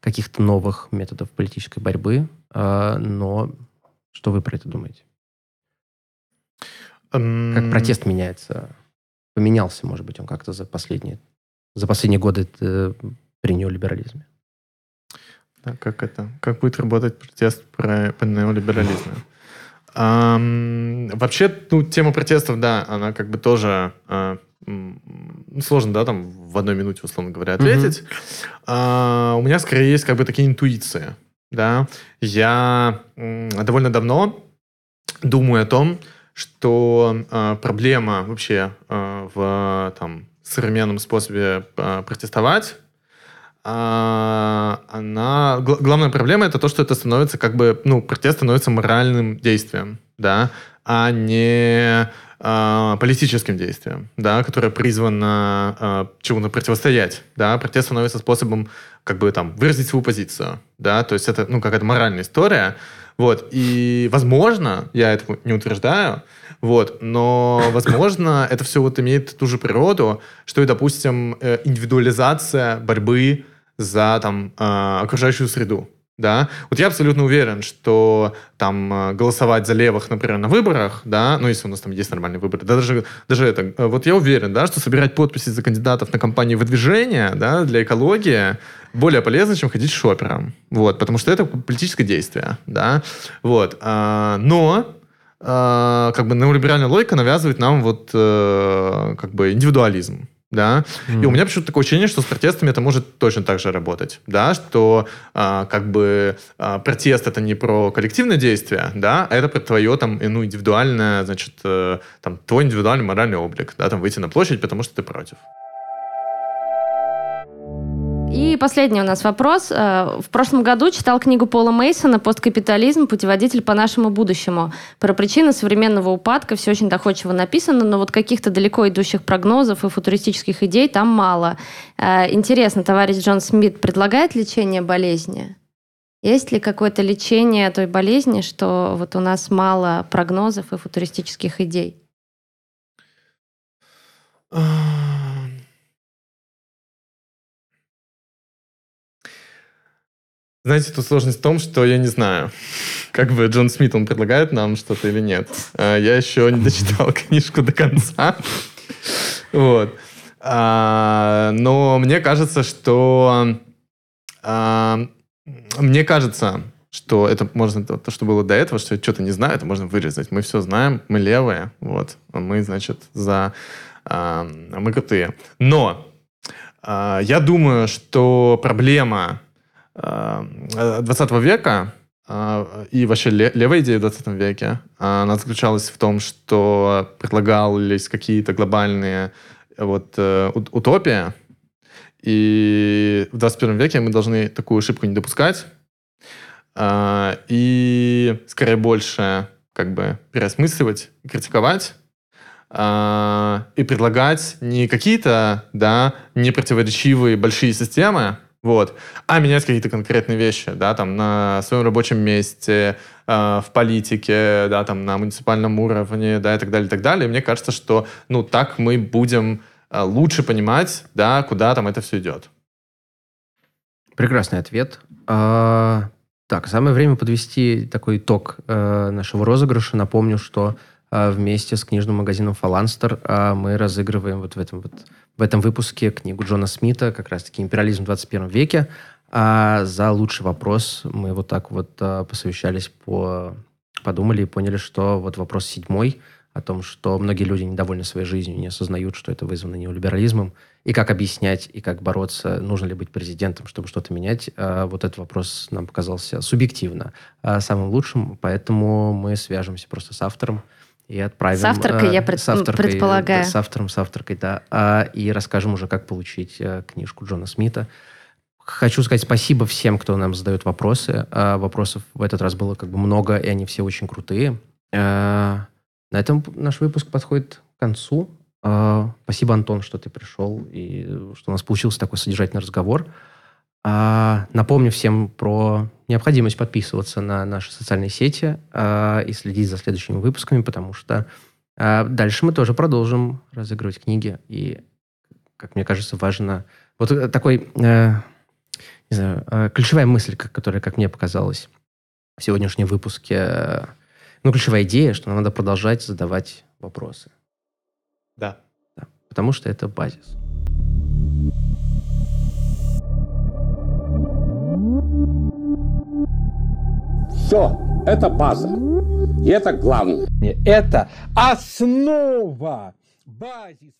каких-то новых методов политической борьбы, но что вы про это думаете? Как протест меняется? Поменялся, может быть, он как-то за последние, за последние годы при неолиберализме? Да, как это? Как будет работать протест про, по неолиберализму? Um, вообще, ну, тема протестов, да, она как бы тоже uh, сложно, да, там в одной минуте, условно говоря, ответить. Mm-hmm. Uh, у меня скорее есть как бы такие интуиции, да. Я uh, довольно давно думаю о том, что э, проблема вообще э, в там, современном способе э, протестовать а, она... Главная проблема это то, что это становится как бы, ну, протест становится моральным действием, да, а не а, политическим действием, да, которое призвано а, чему-то противостоять, да, протест становится способом как бы там выразить свою позицию, да, то есть это, ну, какая-то моральная история, вот, и, возможно, я это не утверждаю, вот, но, возможно, (laughs) это все вот имеет ту же природу, что и, допустим, э, индивидуализация борьбы за там э, окружающую среду. Да, вот я абсолютно уверен, что там э, голосовать за левых, например, на выборах, да, ну если у нас там есть нормальные выборы, да, даже, даже это, вот я уверен, да, что собирать подписи за кандидатов на кампании выдвижения, да, для экологии более полезно, чем ходить шопером, вот, потому что это политическое действие, да, вот, а, но как бы неолиберальная логика навязывает нам вот э, как бы индивидуализм, да, mm. и у меня почему-то такое ощущение, что с протестами это может точно так же работать, да, что а, как бы а, протест это не про коллективное действие, да, а это про твое там, ну, индивидуальное, значит, э, там, твой индивидуальный моральный облик, да, там, выйти на площадь, потому что ты против. И последний у нас вопрос. Э, в прошлом году читал книгу Пола Мейсона «Посткапитализм. Путеводитель по нашему будущему». Про причины современного упадка все очень доходчиво написано, но вот каких-то далеко идущих прогнозов и футуристических идей там мало. Э, интересно, товарищ Джон Смит предлагает лечение болезни? Есть ли какое-то лечение той болезни, что вот у нас мало прогнозов и футуристических идей? Знаете, тут сложность в том, что я не знаю, как бы Джон Смит, он предлагает нам что-то или нет. А, я еще не дочитал (laughs) книжку до конца. Вот. А, но мне кажется, что а, мне кажется, что это можно, то, что было до этого, что я что-то не знаю, это можно вырезать. Мы все знаем, мы левые, вот, мы, значит, за... Мы крутые. Но я думаю, что проблема 20 века э, и вообще левая идея в 20 веке, она заключалась в том, что предлагались какие-то глобальные вот, э, утопии, и в 21 веке мы должны такую ошибку не допускать, и скорее больше как бы переосмысливать, критиковать, и предлагать не какие-то, да, не противоречивые большие системы, вот, а менять какие-то конкретные вещи, да, там на своем рабочем месте, э, в политике, да, там на муниципальном уровне, да, и так далее, и так далее. И мне кажется, что, ну, так мы будем э, лучше понимать, да, куда там это все идет. Прекрасный ответ. А, так, самое время подвести такой итог э, нашего розыгрыша. Напомню, что вместе с книжным магазином «Фаланстер» э, мы разыгрываем вот в этом, вот, в этом выпуске книгу Джона Смита, как раз-таки «Империализм в 21 веке». А за лучший вопрос мы вот так вот э, посовещались, по, подумали и поняли, что вот вопрос седьмой – о том, что многие люди недовольны своей жизнью, не осознают, что это вызвано неолиберализмом, и как объяснять, и как бороться, нужно ли быть президентом, чтобы что-то менять. А вот этот вопрос нам показался субъективно а самым лучшим, поэтому мы свяжемся просто с автором и отправим... С авторкой, я пред... с авторкой, предполагаю. Да, с автором, с авторкой, да. А, и расскажем уже, как получить а, книжку Джона Смита. Хочу сказать спасибо всем, кто нам задает вопросы. А, вопросов в этот раз было как бы много, и они все очень крутые. А, на этом наш выпуск подходит к концу. А, спасибо, Антон, что ты пришел и что у нас получился такой содержательный разговор. А, напомню всем про необходимость подписываться на наши социальные сети а, и следить за следующими выпусками, потому что дальше мы тоже продолжим разыгрывать книги. И, как мне кажется, важно... Вот такой, э, не знаю, ключевая мысль, которая, как мне показалось, в сегодняшнем выпуске ну, ключевая идея, что нам надо продолжать задавать вопросы. Да. да. Потому что это базис. Все, это база. И это главное. Это основа, базис.